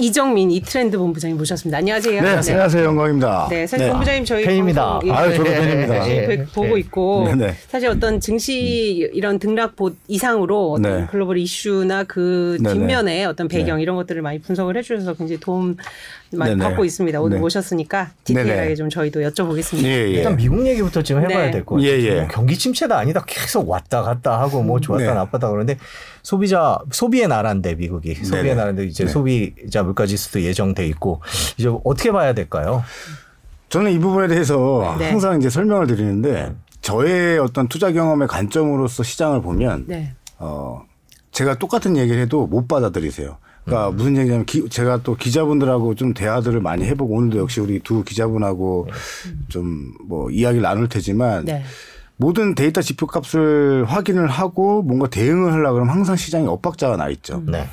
이정민 이트렌드 본부장님 모셨습니다. 안녕하세요. 네, 안녕하세요. 영광입니다. 네, 사실 본부장님 저희 팬입니다. 방송, 예, 아유, 저도 팬입니다. 예, 네. 보고 있고 네, 네. 사실 어떤 증시 이런 등락봇 이상으로 어떤 네. 글로벌 이슈나 그 네, 네. 뒷면에 어떤 배경 네. 이런 것들을 많이 분석을 해주셔서 굉장히 도움 많이 네, 네. 받고 있습니다. 오늘 네. 모셨으니까 네, 디테일하게 네. 좀 저희도 여쭤보겠습니다. 예, 예. 일단 미국 얘기부터 지금 해봐야 네. 될것 같아요. 예, 예. 뭐 경기 침체가 아니다 계속 왔다 갔다 하고 뭐 좋았다 네. 나빴다 그러는데 소비자 소비의 나라인데 미국이 소비의. 나라인데 이제 네. 소비자 물가지수도 예정돼 있고 이제 어떻게 봐야 될까요? 저는 이 부분에 대해서 네. 항상 이제 설명을 드리는데 저의 어떤 투자 경험의 관점으로서 시장을 보면 네. 어 제가 똑같은 얘기를 해도 못 받아들이세요. 그러니까 무슨 얘기냐면 기- 제가 또 기자분들하고 좀 대화들을 많이 해보고 오늘도 역시 우리 두 기자분하고 좀뭐 이야기를 나눌 테지만 네. 모든 데이터 지표값을 확인을 하고 뭔가 대응을 하려고 그러면 항상 시장에 엇박자가 나 있죠. 네.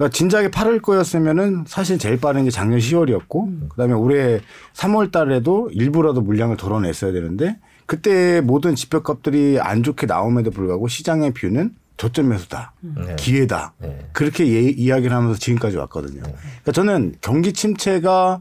그러니까 진작에 8월 거였으면은 사실 제일 빠른 게 작년 10월이었고 그다음에 올해 3월 달에도 일부라도 물량을 덜어냈어야 되는데 그때 모든 지표값들이 안 좋게 나옴에도 불구하고 시장의 뷰는 저점 매수다. 네. 기회다. 네. 그렇게 예- 이야기를 하면서 지금까지 왔거든요. 그러니까 저는 경기 침체가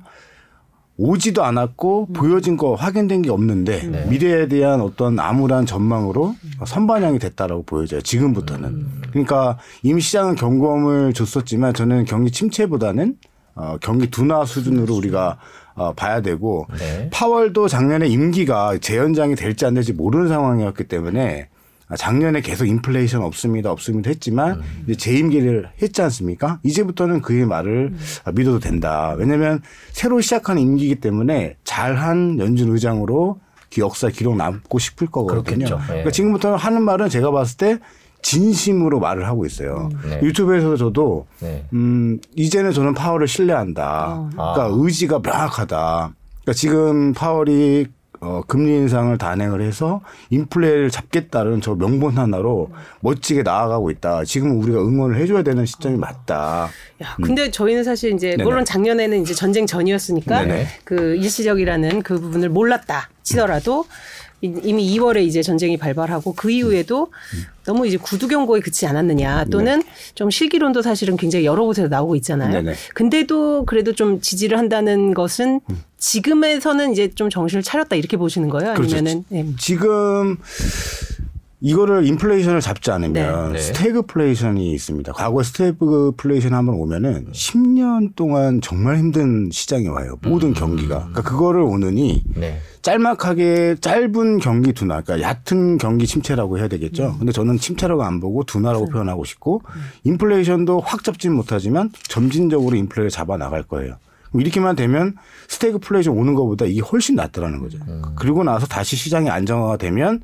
오지도 않았고 보여진 거 확인된 게 없는데 네. 미래에 대한 어떤 암울한 전망으로 선반영이 됐다라고 보여져요. 지금부터는. 그러니까 이미 시장은 경고음을 줬었지만 저는 경기 침체보다는 어, 경기 둔화 수준으로 우리가 어, 봐야 되고 네. 파월도 작년에 임기가 재연장이 될지 안 될지 모르는 상황이었기 때문에 아, 작년에 계속 인플레이션 없습니다, 없습니다 했지만 이제 재임기를 했지 않습니까? 이제부터는 그의 말을 아, 믿어도 된다. 왜냐하면 새로 시작한 임기이기 때문에 잘한 연준 의장으로 기- 역사 기록 남고 싶을 거거든요. 그렇겠죠. 예. 그러니까 지금부터는 하는 말은 제가 봤을 때 진심으로 말을 하고 있어요. 네. 유튜브에서 저도 네. 음, 이제는 저는 파월을 신뢰한다. 그러니까 아. 의지가 명확하다. 그러니까 지금 파월이 어, 금리 인상을 단행을 해서 인플레를 잡겠다는 저 명분 하나로 멋지게 나아가고 있다. 지금 우리가 응원을 해줘야 되는 시점이 맞다. 야, 근데 저희는 사실 이제 음. 네네. 물론 작년에는 이제 전쟁 전이었으니까 네네. 그 일시적이라는 그 부분을 몰랐다 치더라도 이- 이미 2월에 이제 전쟁이 발발하고 그 이후에도 너무 이제 구두 경고에 그치지 않았느냐 또는 좀 실기론도 사실은 굉장히 여러 곳에서 나오고 있잖아요. 네네. 근데도 그래도 좀 지지를 한다는 것은 지금에서는 이제 좀 정신을 차렸다 이렇게 보시는 거예요? 그렇죠. 아니면은 네. 지금 이거를 인플레이션을 잡지 않으면 네. 네. 스태그플레이션이 있습니다. 과거 스태그플레이션 한번 오면은 10년 동안 정말 힘든 시장이 와요. 모든 경기가. 그러니까 그거를 오느니 네. 짤막하게 짧은 경기 둔화, 그러니까 얕은 경기 침체라고 해야 되겠죠. 근데 저는 침체라고 안 보고 둔화라고 표현하고 싶고 인플레이션도 확 잡지는 못하지만 점진적으로 인플레를 잡아 나갈 거예요. 그럼 이렇게만 되면 스태그플레이션 오는 것보다 이게 훨씬 낫더라는 거죠. 그리고 나서 다시 시장이 안정화가 되면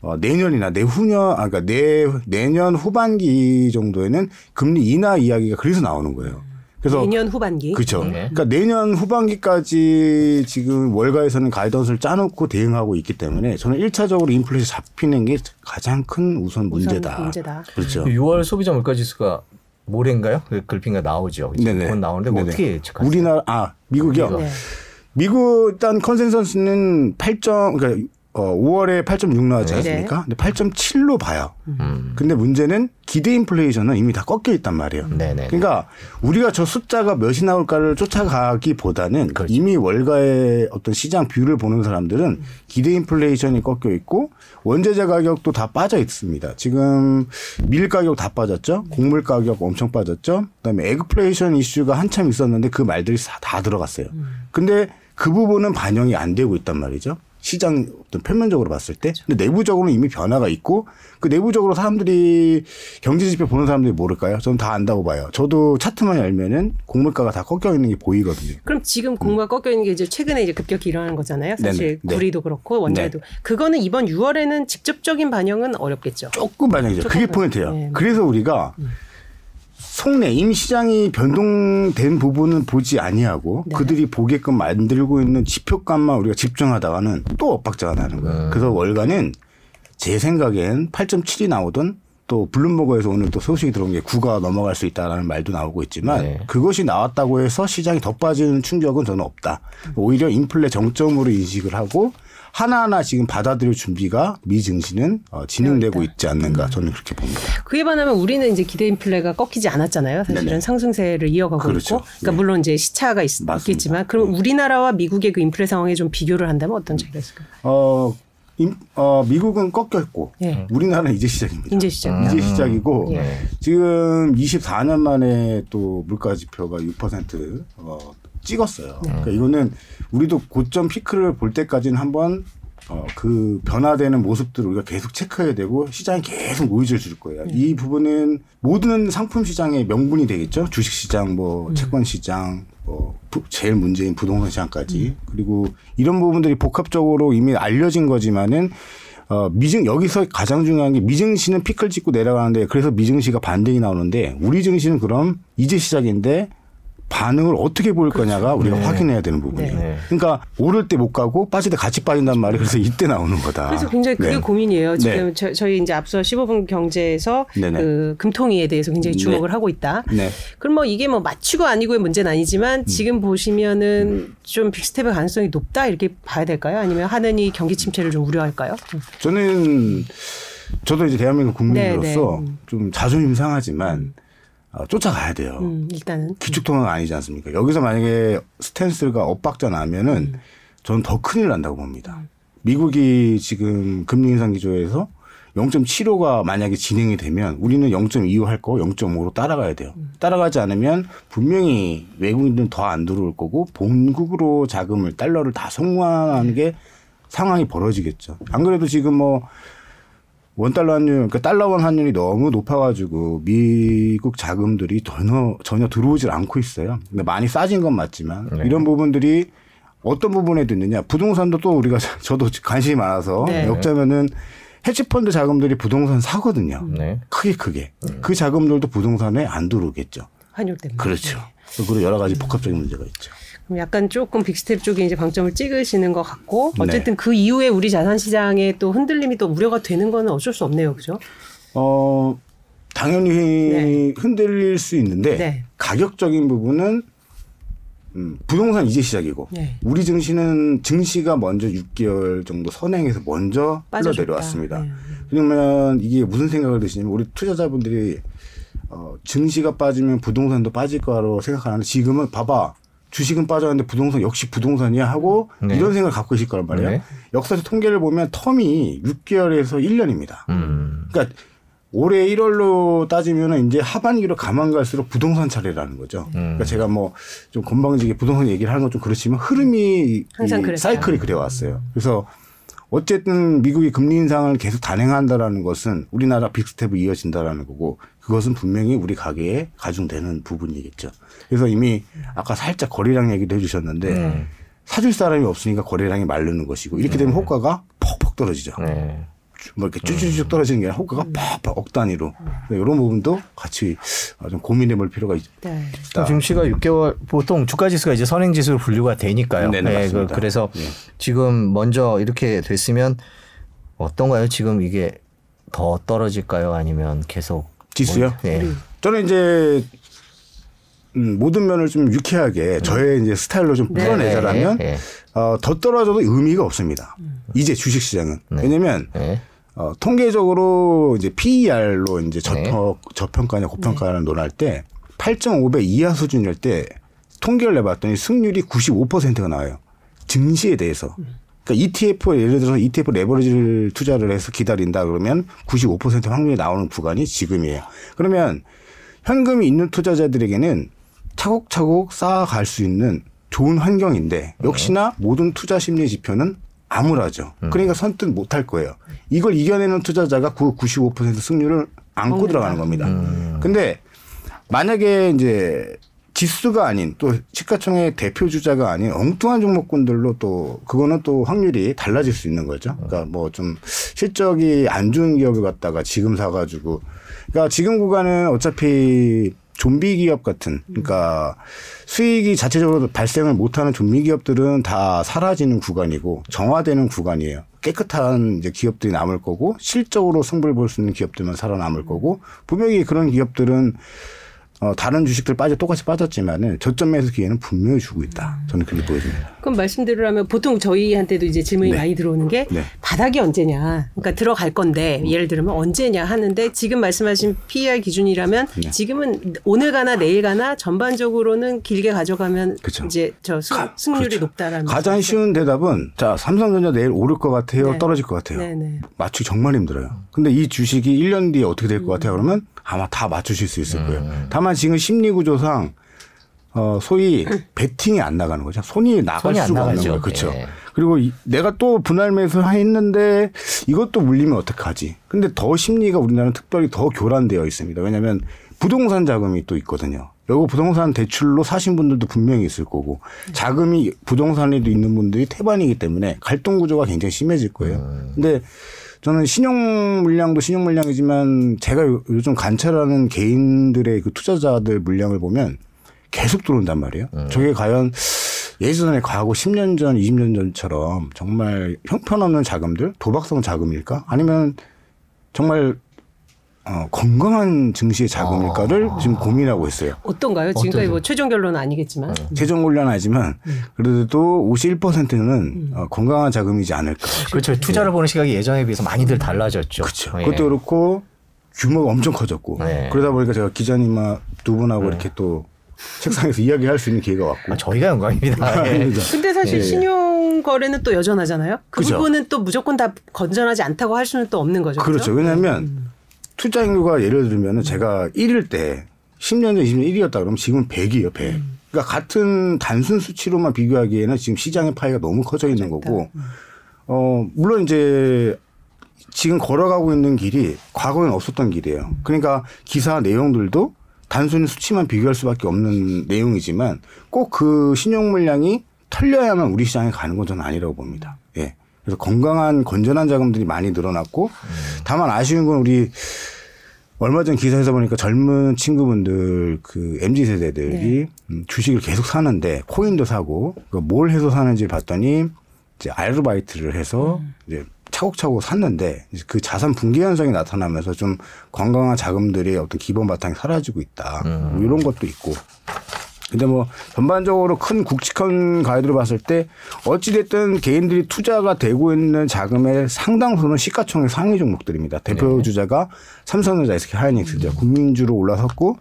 어, 내년이나 내후년, 아, 그러니까 내, 내년 후반기 정도에는 금리 인하 이야기가 그래서 나오는 거예요. 그래서 내년 후반기. 그렇죠. 네. 그러니까 내년 후반기까지 지금 월가에서는 guidance를 짜놓고 대응하고 있기 때문에 저는 1차적으로 인플레이션 잡히는 게 가장 큰 우선 문제다. 문제다. 그렇죠. 6월 소비자 물가 지수가 모레인가요? 그 글피인가 나오죠. 네네. 곧 나오는데 뭐 네네. 어떻게 예측하세요? 우리나라 아 미국이요. 네. 미국 일단 consensus는 8점 그러니까 어 5월에 8.6 나왔지 네. 않습니까? 근데 8.7로 봐요. 음. 근데 문제는 기대 인플레이션은 이미 다 꺾여 있단 말이에요. 네네. 그러니까 우리가 저 숫자가 몇이 나올까를 쫓아가기보다는 그렇죠. 이미 월가의 어떤 시장 view를 보는 사람들은 기대 인플레이션이 꺾여 있고 원자재 가격도 다 빠져 있습니다. 지금 밀 가격 다 빠졌죠. 곡물 가격 엄청 빠졌죠. 그다음에 에그플레이션 이슈가 한참 있었는데 그 말들이 다, 다 들어갔어요. 근데 그 부분은 반영이 안 되고 있단 말이죠. 시장 어떤 표면적으로 봤을 때. 근데 내부적으로는 이미 변화가 있고 그 내부적으로 사람들이 경제 지표 보는 사람들이 모를까요? 저는 다 안다고 봐요. 저도 차트만 열면은 곡물가가 다 꺾여 있는 게 보이거든요. 그럼 지금 공부가 꺾여 있는 게 이제 최근에 이제 급격히 일어나는 거잖아요. 사실 네네. 네. 구리도 그렇고 원자도 그거는 이번 6월에는 직접적인 반영은 어렵겠죠. 조금 반영이죠. 그게 포인트예요. 네. 그래서 우리가 속내 임시장이 변동된 부분은 보지 아니하고 네. 그들이 보게끔 만들고 있는 지표값만 우리가 집중하다가는 또 엇박자가 나는 거예요. 그래서 월가는 제 생각엔 8.7이 나오던 또 블룸버그에서 오늘 또 소식이 들어온 게 9가 넘어갈 수 있다라는 말도 나오고 있지만 네. 그것이 나왔다고 해서 시장이 더 빠지는 충격은 저는 없다. 오히려 인플레 정점으로 인식을 하고 하나하나 지금 받아들일 준비가 미 증시는 어, 진행되고 있지 않는가 저는 그렇게 봅니다. 그에 반하면 우리는 이제 기대 인플레가 꺾이지 않았잖아요. 사실은 네네. 상승세를 이어가고 그렇죠. 있고, 그러니까 네. 물론 이제 시차가 있. 겠지만 그럼 우리나라와 미국의 그 인플레 상황에 좀 비교를 한다면 어떤 차이가 있을까요? 어, 임- 어, 미국은 꺾여 있고 예. 우리나라는 이제 시작입니다. 이제 시작이다. 이제 시작이고 예. 지금 24년 만에 또 물가 지표가 6% 어, 찍었어요. 그러니까 이거는 우리도 고점 피크를 볼 때까지는 한번 어, 그 변화되는 모습들을 우리가 계속 체크해야 되고 시장이 계속 노이즈를 줄 거예요. 이 부분은 모든 상품 시장의 명분이 되겠죠. 주식 시장, 뭐 채권 시장, 뭐 부- 제일 문제인 부동산 시장까지 그리고 이런 부분들이 복합적으로 이미 알려진 거지만은 어, 미증, 여기서 가장 중요한 게 미증시는 피클 찍고 내려가는데 그래서 미증시가 반등이 나오는데 우리 증시는 그럼 이제 시작인데 반응을 어떻게 보일 거냐가 우리가 확인해야 되는 부분이에요. 네. 그러니까 오를 때 못 가고 빠질 때 같이 빠진단 말이에요. 그래서 이때 나오는 거다. 그래서 굉장히 그게 네. 고민이에요. 지금 네. 저, 저희 이제 앞서 15분 경제에서 네네. 그 금통위에 대해서 굉장히 주목을 네. 하고 있다. 네. 그럼 뭐 이게 뭐 맞추고 아니고의 문제는 아니지만 지금 보시면은 좀 빅스텝의 가능성이 높다 이렇게 봐야 될까요? 아니면 하느니 경기 침체를 좀 우려할까요? 저는 저도 이제 대한민국 국민으로서 네, 네. 좀 자존심 상하지만 어, 쫓아가야 돼요. 음, 일단은 기축통화가 아니지 않습니까? 여기서 만약에 스탠스가 엇박자 나면은 음. 저는 더 큰일 난다고 봅니다. 미국이 지금 금리 인상 기조에서 0.75가 만약에 진행이 되면 우리는 0.25 할 거 0.5로 따라가야 돼요. 음. 따라가지 않으면 분명히 외국인들은 더 안 들어올 거고 본국으로 자금을 달러를 다 송환하는 게 상황이 벌어지겠죠. 안 그래도 지금 뭐 원달러 환율, 그러니까 달러원 환율이 너무 높아가지고 미국 자금들이 전혀 전혀 들어오질 않고 있어요. 근데 많이 싸진 건 맞지만 네. 이런 부분들이 어떤 부분에도 있느냐. 부동산도 또 우리가 저도 관심이 많아서 네. 엮자면은 헤지펀드 자금들이 부동산 사거든요. 네. 크게 크게 그 자금들도 부동산에 안 들어오겠죠. 환율 때문에. 그렇죠. 그리고 여러 가지 복합적인 문제가 있죠. 약간 조금 big step 쪽에 이제 방점을 찍으시는 것 같고 네. 어쨌든 그 이후에 우리 자산 시장에 또 흔들림이 또 우려가 되는 거는 어쩔 수 없네요, 그죠? 어, 당연히 네. 흔들릴 수 있는데 네. 가격적인 부분은 음, 부동산 이제 시작이고 네. 우리 증시는 증시가 먼저 6개월 정도 선행해서 먼저 빠져줬다. 내려왔습니다. 네. 그러면 이게 무슨 생각을 드시냐면 우리 투자자분들이 어, 증시가 빠지면 부동산도 빠질 거라고 생각하는데 지금은 봐봐 주식은 빠졌는데 부동산 역시 부동산이야 하고 네. 이런 생각을 갖고 계실 거란 말이에요. 네. 역사적 통계를 보면 텀이 6개월에서 1년입니다. 음. 그러니까 올해 1월로 따지면 이제 하반기로 가만 갈수록 부동산 차례라는 거죠. 음. 그러니까 제가 뭐 좀 건방지게 부동산 얘기를 하는 건 좀 그렇지만 흐름이 항상 이 그랬어요. 사이클이 그래왔어요. 그래서 어쨌든 미국이 금리 인상을 계속 단행한다라는 것은 우리나라 빅스텝이 이어진다라는 거고 그것은 분명히 우리 가게에 가중되는 부분이겠죠. 그래서 이미 아까 살짝 거래량 얘기도 해주셨는데 네. 사줄 사람이 없으니까 거래량이 마르는 것이고 이렇게 되면 호가가 퍽퍽 떨어지죠. 네. 뭐 이렇게 쭈쭈쭈 떨어지는 게 아니라 호가가 팍팍 억 단위로 이런 부분도 같이 어, 좀 고민해 볼 필요가 있, 네. 다 증시가 6개월 보통 주가 지수가 이제 선행 지수로 분류가 되니까요. 네네, 맞습니다. 그, 래서 네. 지금 먼저 이렇게 됐으면 어떤가요? 지금 이게 더 떨어질까요? 아니면 계속 지수요? 뭐, 네. 저는 이제 음, 모든 면을 좀 유쾌하게 저의 이제 스타일로 좀 네. 풀어내자라면 네. 어, 더 떨어져도 의미가 없습니다. 이제 주식 시장은 왜냐면 네. 어, 통계적으로 이제 PER로 이제 저평, 저평가냐 고평가냐 논할 때 8.5배 이하 수준일 때 통계를 내봤더니 승률이 95%가 나와요. 증시에 대해서. 그러니까 ETF 예를 들어서 ETF 레버리지를 투자를 해서 기다린다 그러면 95% 확률이 나오는 구간이 지금이에요. 그러면 현금이 있는 투자자들에게는 차곡차곡 쌓아갈 수 있는 좋은 환경인데 역시나 모든 투자 심리 지표는 암울하죠. 그러니까 선뜻 못할 거예요. 이걸 이겨내는 투자자가 그 95% 승률을 안고 먹는다. 들어가는 겁니다. 근데 만약에 이제 지수가 아닌 또 시가총액 대표 주자가 아닌 엉뚱한 종목군들로 또 그거는 또 확률이 달라질 수 있는 거죠. 그러니까 뭐 좀 실적이 안 좋은 기업을 갖다가 지금 사가지고 그러니까 지금 구간은 어차피 좀비 기업 같은 그러니까 수익이 자체적으로 발생을 못하는 좀비 기업들은 다 사라지는 구간이고 정화되는 구간이에요. 깨끗한 이제 기업들이 남을 거고 실적으로 승부를 볼 수 있는 기업들만 살아남을 거고 분명히 그런 기업들은 어, 다른 주식들 빠져 똑같이 빠졌지만은 저점 매수 기회는 분명히 주고 있다. 저는 그렇게 보여집니다. 그럼 말씀드리라면 보통 저희한테도 이제 질문이 네. 많이 들어오는 게 네. 바닥이 언제냐. 그러니까 들어갈 건데 예를 들면 언제냐 하는데 지금 말씀하신 PER 기준이라면 네. 지금은 오늘 가나 내일 가나 전반적으로는 길게 가져가면 그쵸. 이제 저 수, 가- 승률이 그렇죠. 높다라는 가장 말씀이시죠? 쉬운 대답은 자 삼성전자 내일 오를 것 같아요, 네. 떨어질 것 같아요. 네네. 맞추기 정말 힘들어요. 근데 이 주식이 1년 뒤에 어떻게 될것 같아요? 그러면 아마 다 맞추실 수 있을 거예요. 다만 지금 심리 구조상 어 소위 베팅이 안 나가는 거죠. 손이 나갈 손이 안 수가 없는 나가죠. 거예요. 그렇죠. 예. 그리고 이- 내가 또 분할 매수 했는데 이것도 물리면 어떡하지? 근데 더 심리가 우리나라는 특별히 더 교란되어 있습니다. 왜냐하면 부동산 자금이 또 있거든요. 여기 부동산 대출로 사신 분들도 분명히 있을 거고 자금이 부동산에도 있는 분들이 태반이기 때문에 갈등 구조가 굉장히 심해질 거예요. 근데 저는 신용 물량도 신용 물량이지만 제가 요- 요즘 관찰하는 개인들의 그 투자자들 물량을 보면 계속 들어온단 말이에요. 저게 과연 예전에 과거 10년 전, 20년 전처럼 정말 형편없는 자금들, 도박성 자금일까? 아니면 정말 어, 건강한 증시의 자금일까를 지금 고민하고 있어요. 어떤가요? 지금까지 뭐 최종 결론은 아니겠지만 최종 곤란하지만 그래도 51%는 어, 건강한 자금이지 않을까. 그렇죠. 투자를 보는 시각이 예전에 비해서 많이들 달라졌죠. 그렇죠. 예. 그것도 그렇고 규모가 엄청 커졌고 네. 그러다 보니까 제가 기자님과 두 분하고 이렇게 또 책상에서 이야기할 수 있는 기회가 왔고 아, 저희가 영광입니다. 예. 아닙니다. 근데 사실 예. 신용 거래는 또 여전하잖아요. 그 그죠. 부분은 또 무조건 다 건전하지 않다고 할 수는 또 없는 거죠. 그렇죠. 왜냐하면 투자 인구가 예를 들면 은 제가 1일 때 10년 전 20년 1위였다 그러면 지금 100이에요, 100. 그러니까 같은 단순 수치로만 비교하기에는 지금 시장의 파이가 너무 커져 있는 거고, 어, 물론 이제 지금 걸어가고 있는 길이 과거엔 없었던 길이에요. 그러니까 기사 내용들도 단순히 수치만 비교할 수밖에 없는 내용이지만 꼭 그 신용 물량이 털려야만 우리 시장에 가는 건 저는 아니라고 봅니다. 예. 그래서 건강한 건전한 자금들이 많이 늘어났고 다만 아쉬운 건 우리 얼마 전 기사에서 보니까 젊은 친구분들 그 MZ 세대들이 음, 주식을 계속 사는데 코인도 사고 그뭘 해서 사는지 봤더니 이제 아르바이트를 해서 이제 차곡차곡 샀는데 이제 그 자산 붕괴 현상이 나타나면서 좀 건강한 자금들의 어떤 기본 바탕이 사라지고 있다. 뭐 이런 것도 있고. 근데 뭐 전반적으로 큰 굵직한 가이드로 봤을 때 어찌됐든 개인들이 투자가 되고 있는 자금의 상당수는 시가총액 상위 종목들입니다. 대표 주자가 삼성전자, SK 하이닉스죠. 국민주로 올라섰고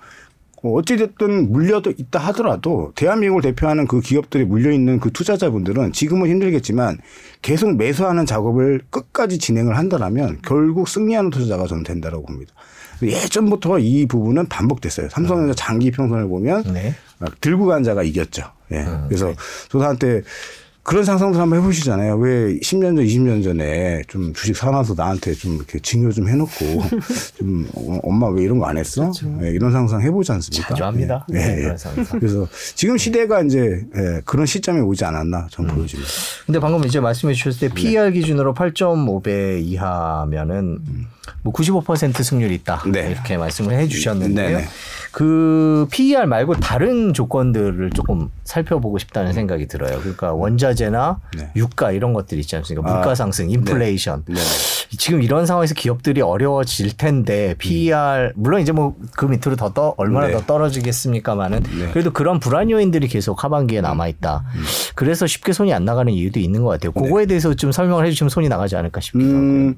어, 어찌됐든 물려도 있다 하더라도 대한민국을 대표하는 그 기업들이 물려있는 그 투자자분들은 지금은 힘들겠지만 계속 매수하는 작업을 끝까지 진행을 한다면 결국 승리하는 투자자가 저는 된다라고 봅니다. 예전부터 이 부분은 반복됐어요. 삼성전자 장기 평선을 보면 네. 막 들고 간 자가 이겼죠. 예. 그래서 저도 한때 그런 상상들 한번 해보시잖아요. 왜 10년 전, 20년 전에 좀 주식 사놔서 나한테 좀 이렇게 징여 좀 해놓고 좀 어, 엄마 왜 이런 거 안 했어? 예, 이런 상상 해보지 않습니까? 자주 합니다. 예, 네, 예. 상상. 그래서 지금 시대가 이제 예, 그런 시점에 오지 않았나 저는 보여집니다. 근데 방금 이제 말씀해 주셨을 때 PER 기준으로 8.5배 이하면은 뭐 95% 승률이 있다. 네. 이렇게 말씀을 해 주셨는데요. 네네. 그 PER 말고 다른 조건들을 조금 살펴보고 싶다는 생각이 들어요. 그러니까 원자재나 네. 유가 이런 것들 있지 않습니까? 아, 물가 상승, 인플레이션. 네. 지금 이런 상황에서 기업들이 어려워질 텐데 PER 물론 이제 뭐 그 밑으로 더 떠, 얼마나 네. 더 떨어지겠습니까만은 네. 그래도 그런 불안 요인들이 계속 하반기에 남아 있다. 그래서 쉽게 손이 안 나가는 이유도 있는 것 같아요. 그거에 대해서 좀 설명을 해주시면 손이 나가지 않을까 싶기도 하고요. 음,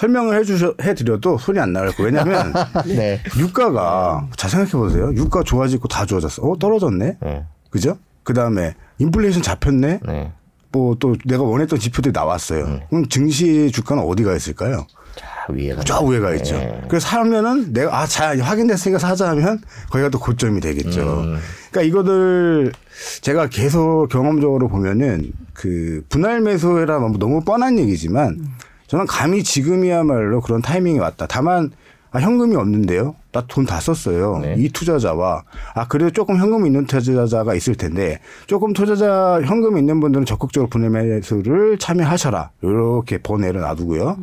설명을 해주셔 해드려도 손이 안 나갈 거예요. 왜냐하면 네. 유가가 잘 생각해 보세요. 유가 좋아지고 다 좋아졌어. 어 떨어졌네. 네. 그죠? 그 다음에 인플레이션 잡혔네. 네. 뭐또 내가 원했던 지표들이 나왔어요. 그럼 증시 주가는 어디가 있을까요? 자, 위에가. 저 위에 가 있죠. 네. 그래서 사면은 내가 아, 자, 확인됐으니까 사자 하면 거기가 또 고점이 되겠죠. 그러니까 이거들 제가 계속 경험적으로 보면은 그 분할 매수라 뭐 너무 뻔한 얘기지만 저는 감히 지금이야말로 그런 타이밍이 왔다. 다만 아, 현금이 없는데요. 나 돈 다 썼어요. 네. 이 투자자와 아 그래도 조금 현금이 있는 투자자가 있을 텐데 조금 투자자 현금이 있는 분들은 적극적으로 분할 매수를 참여하셔라. 이렇게 번외를 놔두고요.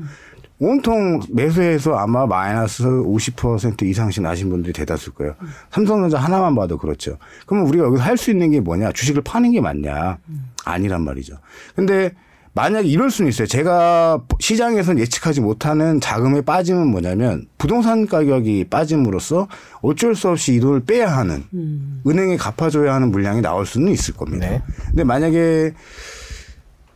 온통 매수해서 아마 마이너스 50% 이상씩 나신 분들이 대다수일 거예요. 삼성전자 하나만 봐도 그렇죠. 그러면 우리가 여기서 할 수 있는 게 뭐냐? 주식을 파는 게 맞냐? 아니란 말이죠. 근데 만약에 이럴 수는 있어요. 제가 시장에서는 예측하지 못하는 자금의 빠짐은 뭐냐면 부동산 가격이 빠짐으로써 어쩔 수 없이 이 돈을 빼야 하는 음. 은행에 갚아줘야 하는 물량이 나올 수는 있을 겁니다. 네. 근데 만약에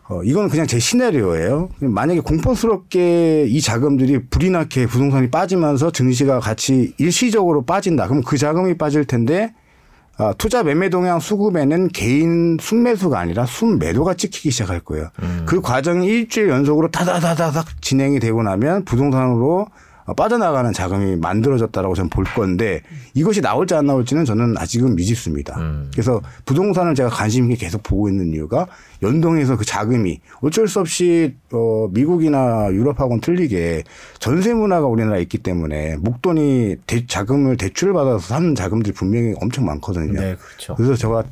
어, 이건 그냥 제 시나리오예요. 만약에 공포스럽게 이 자금들이 불이 나게 부동산이 빠지면서 증시가 같이 일시적으로 빠진다. 그럼 그 자금이 빠질 텐데 아, 투자 매매 동향 수급에는 개인 순매수가 아니라 순매도가 찍히기 시작할 거예요. 그 과정이 일주일 연속으로 타다다다닥 진행이 되고 나면 부동산으로 빠져나가는 자금이 만들어졌다라고 저는 볼 건데 이것이 나올지 안 나올지는 저는 아직은 미지수입니다. 그래서 부동산을 제가 관심 있게 계속 보고 있는 이유가 연동해서 그 자금이 어쩔 수 없이 어 미국이나 유럽하고는 틀리게 전세 문화가 우리나라에 있기 때문에 목돈이 대, 자금을 대출을 받아서 사는 자금들이 분명히 엄청 많거든요. 네, 그렇죠. 그래서 제가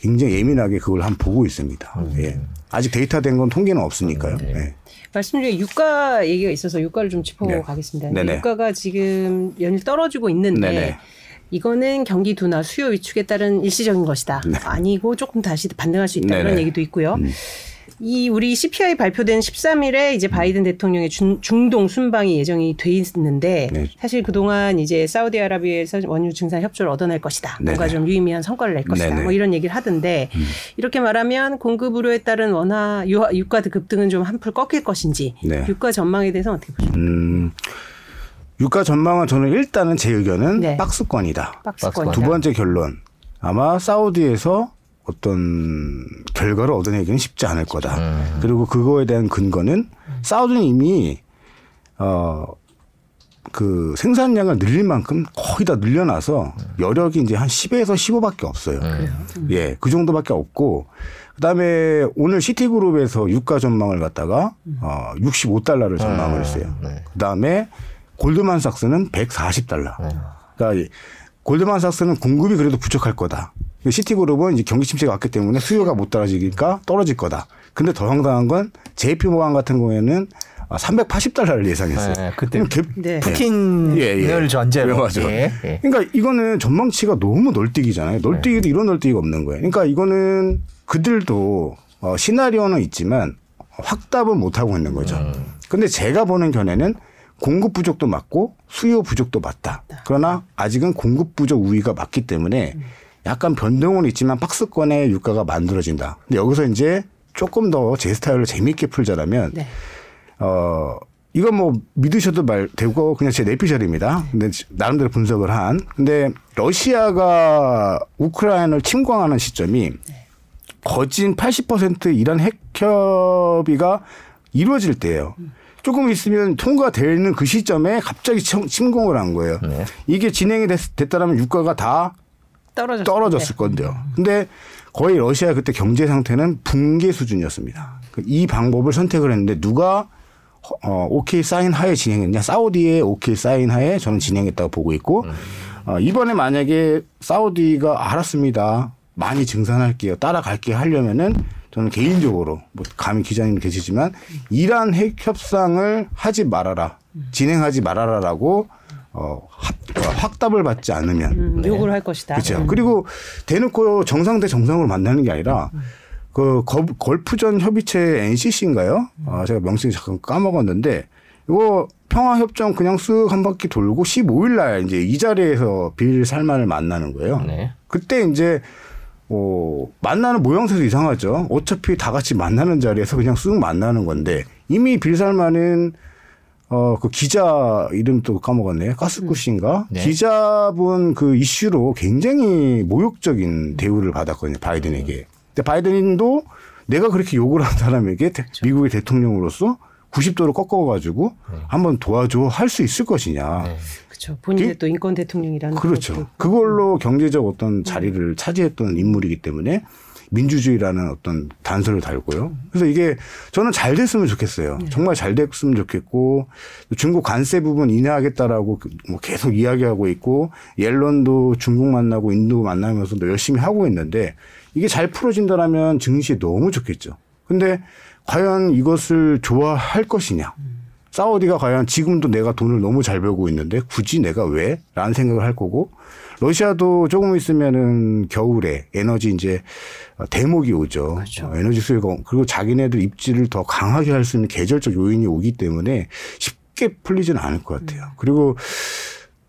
굉장히 예민하게 그걸 한번 보고 있습니다. 예. 아직 데이터된 건 통계는 없으니까요. 네. 예. 말씀 중에 유가 얘기가 있어서 유가를 좀 짚어보고 네. 가겠습니다. 네네. 유가가 지금 연일 떨어지고 있는데 네네. 이거는 경기 둔화 수요 위축에 따른 일시적인 것이다. 아니고 조금 다시 반등할 수 있다 그런 네. 네네. 얘기도 있고요. 음. 이 우리 CPI 발표된 13일에 이제 바이든 대통령의 중, 중동 순방이 예정이 돼 있는데 네. 사실 그동안 이제 사우디아라비아에서 원유 증산 협조를 얻어낼 것이다. 뭔가 네네. 좀 유의미한 성과를 낼 것이다. 네네. 음. 뭐 이런 얘기를 하던데 이렇게 말하면 공급 우려에 따른 원화 유가 급등은 좀 한풀 꺾일 것인지 네. 유가 전망에 대해서 어떻게 보십니까? 음, 유가 전망은 저는 일단은 제 의견은 네. 박스권이다. 박스권. 두 번째 결론. 아마 사우디에서 어떤 결과를 얻어내기는 쉽지 않을 거다. 그리고 그거에 대한 근거는 사우디는 이미 어, 그 생산량을 늘릴 만큼 거의 다 늘려놔서 여력이 이제 한 10에서 15밖에 없어요. 예, 그 정도밖에 없고 그다음에 오늘 시티그룹에서 유가 전망을 갖다가 어 65달러를 전망을 했어요. 네. 그다음에 골드만삭스는 140달러. 그러니까 이 골드만삭스는 공급이 그래도 부족할 거다. 근데 시티그룹은 이제 경기 침체가 왔기 때문에 수요가 못 따라지니까 떨어질 거다. 근데 더 황당한 건 JP 모간 같은 경우에는 380달러를 예상했어요. 네, 그때 개- 네. 푸틴을 예, 예. 전제로. 네, 맞아. 예, 예. 그러니까 이거는 전망치가 너무 널뛰기잖아요. 널뛰기도 이런 널뛰기가 없는 거예요. 그러니까 이거는 그들도 어, 시나리오는 있지만 확답은 못 하고 있는 거죠. 근데 제가 보는 견해는 공급 부족도 맞고 수요 부족도 맞다. 그러나 아직은 공급 부족 우위가 맞기 때문에 약간 변동은 있지만 박스권의 유가가 만들어진다. 근데 여기서 이제 조금 더 제 스타일로 재미있게 풀자라면 네. 어, 이건 뭐 믿으셔도 말 되고 그냥 제 내피셜입니다. 근데 나름대로 분석을 한. 근데 러시아가 우크라이나를 침공하는 시점이 거진 80% 이란 핵협의가 이루어질 때예요. 조금 있으면 통과되는 그 시점에 갑자기 침- 침공을 한 거예요. 네. 이게 진행이 됐, 됐다라면 유가가 다 떨어졌을 떨어졌을 건데요. 근데 거의 러시아 그때 경제 상태는 붕괴 수준이었습니다. 그이 방법을 선택을 했는데 누가 어, 오케이 사인 하에 진행했냐? 사우디의 오케이 사인 하에 저는 진행했다고 보고 있고 어, 이번에 만약에 사우디가 알았습니다. 많이 증산할게요. 따라갈게요 하려면은 저는 개인적으로 뭐 감히 기자님 계시지만 이란 핵 협상을 하지 말아라. 진행하지 말아라라고 어, 합, 어, 확답을 받지 않으면 음, 요구를 할 것이다. 그렇죠. 음. 그리고 대놓고 정상 대 정상으로 만나는 게 아니라 그 거- 걸프전 협의체 NCC인가요? 아, 제가 명칭 잠깐 까먹었는데 이거 평화협정 그냥 쓱 한 바퀴 돌고 15일 날 이제 이 자리에서 빌 살만을 만나는 거예요. 네. 그때 이제 어, 만나는 모양새도 이상하죠. 어차피 다 같이 만나는 자리에서 그냥 쓱 만나는 건데 이미 빌 살만은 어, 그 기자 이름 또 까먹었네요. 가스쿠시인가? 네. 기자분 그 이슈로 굉장히 모욕적인 대우를 받았거든요. 바이든에게. 근데 바이든도 내가 그렇게 욕을 한 사람에게 대- 미국의 대통령으로서 90도로 꺾어가지고 한번 도와줘 할 수 있을 것이냐. 네. 그렇죠. 본인의 그- 또 인권 대통령이라는 그렇죠. 것도 그걸로 경제적 어떤 자리를 차지했던 인물이기 때문에 민주주의라는 어떤 단서를 달고요. 그래서 이게 저는 잘 됐으면 좋겠어요. 정말 잘 됐으면 좋겠고 중국 관세 부분 인하하겠다라고 그뭐 계속 이야기하고 있고 옐런도 중국 만나고 인도 만나면서도 열심히 하고 있는데 이게 잘 풀어진다라면 증시에 너무 좋겠죠. 근데 과연 이것을 좋아할 것이냐? 사우디가 과연 지금도 내가 돈을 너무 잘 벌고 있는데 굳이 내가 왜? 라는 생각을 할 거고 러시아도 조금 있으면은 겨울에 에너지 이제 대목이 오죠. 어, 에너지 수요가 그리고 자기네들 입지를 더 강하게 할 수 있는 계절적 요인이 오기 때문에 쉽게 풀리지는 않을 것 같아요. 그리고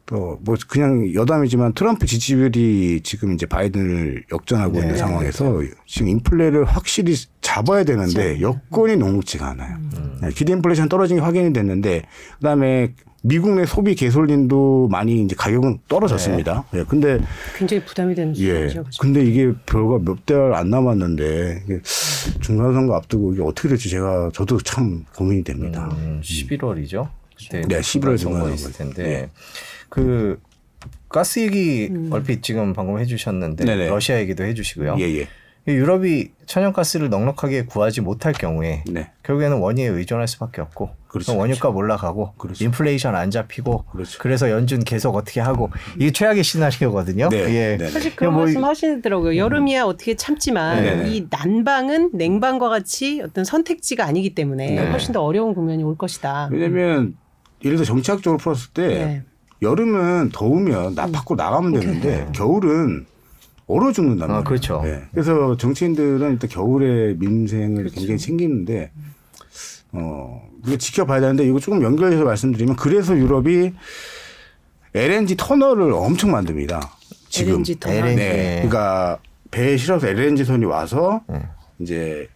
또뭐 그냥 여담이지만 트럼프 지지율이 지금 이제 바이든을 역전하고 있는 상황에서 지금 인플레를 확실히 잡아야 되는데 여건이 녹록지가 않아요. 네, 기대 인플레이션 떨어진 게 확인이 됐는데 그다음에 미국 내 소비 개솔린도 많이 이제 가격은 떨어졌습니다. 예. 근데 굉장히 부담이 되는 예. 수준이죠. 그죠? 근데 이게 별거 몇 달 안 남았는데 중간선거 앞두고 이게 어떻게 될지 제가 저도 참 고민이 됩니다. 음, 11월이죠. 그때 네, 11월 선거 중간에 있을 텐데 네. 그 가스 얘기 음. 얼핏 지금 방금 해주셨는데 네네. 러시아 얘기도 해주시고요. 예, 예. 이 유럽이 천연가스를 넉넉하게 구하지 못할 경우에 네. 결국에는 원유에 의존할 수밖에 없고 그렇죠, 원유값 올라가고 그렇죠. 인플레이션 안 잡히고 그렇죠. 래서 연준 계속 어떻게 하고 이게 최악의 시나리오거든요. 네, 예. 네, 네. 사실 그런 뭐 말씀 하시더라고요. 여름이야 어떻게 참지만 네, 네. 이 난방은 냉방과 같이 어떤 선택지가 아니기 때문에 네. 훨씬 더 어려운 국면이 올 것이다. 왜냐면 예를 들어 정치학적으로 풀었을 때 네. 여름은 더우면 나 밖으로 나가면 되는데 겨울은 얼어 죽는단 말이에요. 아, 그렇죠. 예. 그래서 정치인들은 일단 겨울에 민생을 그렇죠. 굉장히 챙기는데 어 이거 지켜봐야 되는데 이거 조금 연결해서 말씀드리면 그래서 유럽이 LNG 터널을 엄청 만듭니다. 지금 LNG 터널. 네. 그러니까 배에 실어서 LNG 선이 와서 네. 이제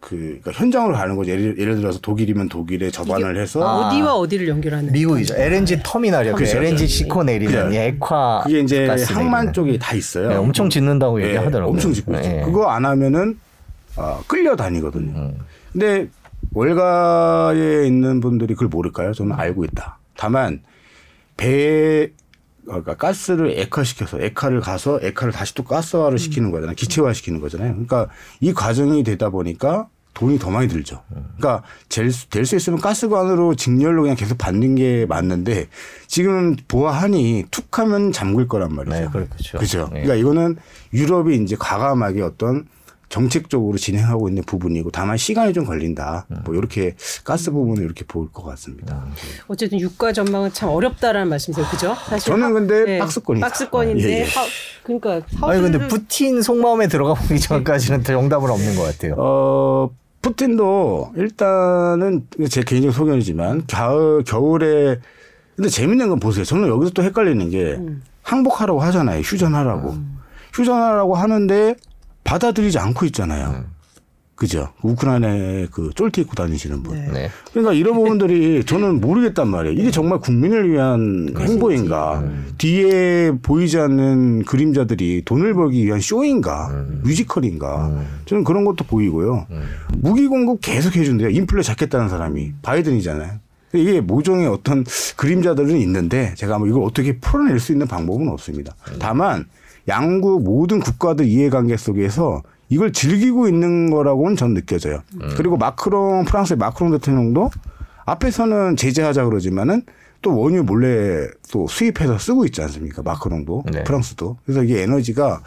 그 그러니까 현장으로 가는 거죠. 예를, 예를 들어서 독일이면 독일에 접안을 해서 아. 어디와 어디를 연결하는? 미국이죠. LNG 터미널이요. 그 그렇죠. LNG 싣고 내리는 그죠. 이 액화 그게 이제 항만 내리는. 쪽에 다 있어요. 네, 엄청 짓는다고 예, 얘기하더라고요. 엄청 짓고 있죠. 예. 그거 안 하면은 아, 끌려다니거든요. 음. 근데 월가에 있는 분들이 그걸 모를까요? 저는 알고 있다. 다만 배에 그러니까 가스를 액화시켜서 액화를 가서 액화를 다시 또 가스화를 시키는 거잖아요. 기체화 시키는 거잖아요. 그러니까 이 과정이 되다 보니까 돈이 더 많이 들죠. 그러니까 될수 있으면 가스관으로 직렬로 그냥 계속 받는 게 맞는데 지금 보아하니 툭 하면 잠글 거란 말이죠. 네, 그렇죠. 그죠. 네. 그러니까 이거는 유럽이 이제 과감하게 어떤 정책적으로 진행하고 있는 부분이고 다만 시간이 좀 걸린다. 음. 뭐 이렇게 가스 부분을 이렇게 볼 것 같습니다. 어쨌든 유가 전망은 참 어렵다라는 말씀이세요. 그죠? 사실 저는 하- 근데 박스권이다. 박스권인데 예, 예. 하- 그러니까 아니 근데 푸틴 속마음에 들어가 보기 전까지는 정답은 없는 것 같아요. 어, 푸틴도 일단은 제 개인적 소견이지만 가을 겨울에 근데 재밌는 건 보세요. 저는 여기서 또 헷갈리는 게 음. 항복하라고 하잖아요. 휴전하라고. 휴전하라고 하는데 받아들이지 않고 있잖아요. 그죠? 우크라이나에 그 쫄티 입고 다니시는 분. 네. 네. 그러니까 이런 부분들이 저는 모르겠단 말이에요. 이게 정말 국민을 위한 행보인가? 뒤에 보이지 않는 그림자들이 돈을 벌기 위한 쇼인가? 뮤지컬인가? 저는 그런 것도 보이고요. 무기 공급 계속 해준대요. 인플레 잡겠다는 사람이 바이든이잖아요. 이게 모종의 어떤 그림자들은 있는데 제가 뭐 이걸 어떻게 풀어낼 수 있는 방법은 없습니다. 다만 양국 모든 국가들 이해관계 속에서 이걸 즐기고 있는 거라고는 전 느껴져요. 그리고 마크롱 프랑스의 마크롱 대통령도 앞에서는 제재하자 그러지만은 또 원유 몰래 또 수입해서 쓰고 있지 않습니까? 마크롱도 네. 프랑스도. 그래서 이게 에너지가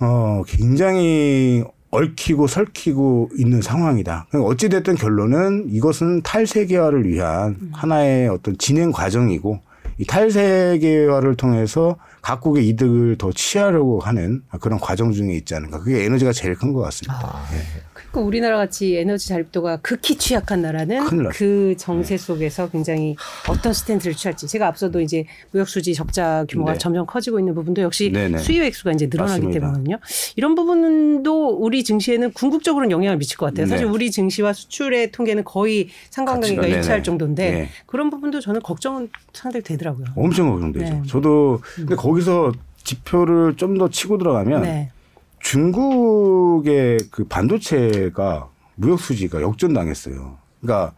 어 굉장히 얽히고 설키고 있는 상황이다. 그러니까 어찌됐든 결론은 이것은 탈세계화를 위한 하나의 어떤 진행 과정이고 이 탈세계화를 통해서 각국의 이득을 더 취하려고 하는 그런 과정 중에 있지 않은가. 그게 에너지가 제일 큰 것 같습니다. 아, 그 러니까 우리나라 같이 에너지 자립도가 극히 취약한 나라는. 그 정세 속에서 굉장히 어떤 스탠스를 취할지 제가 앞서도 이제 무역 수지 적자 규모가 네. 점점 커지고 있는 부분도 역시 네네. 수요 액수가 이제 늘어나기 맞습니다. 때문이거든요. 이런 부분도 우리 증시에는 궁극적으로는 영향을 미칠 것 같아요. 사실 네. 우리 증시와 수출의 통계는 거의 상관관계가 같이, 일치할. 정도인데 네. 그런 부분도 저는 걱정은 상당히 되더라고요. 엄청 걱정되죠. 네. 저도 근데 거기서 지표를 좀 더 치고 들어가면 네. 중국의 그 반도체가 무역 수지가 역전당했어요. 그러니까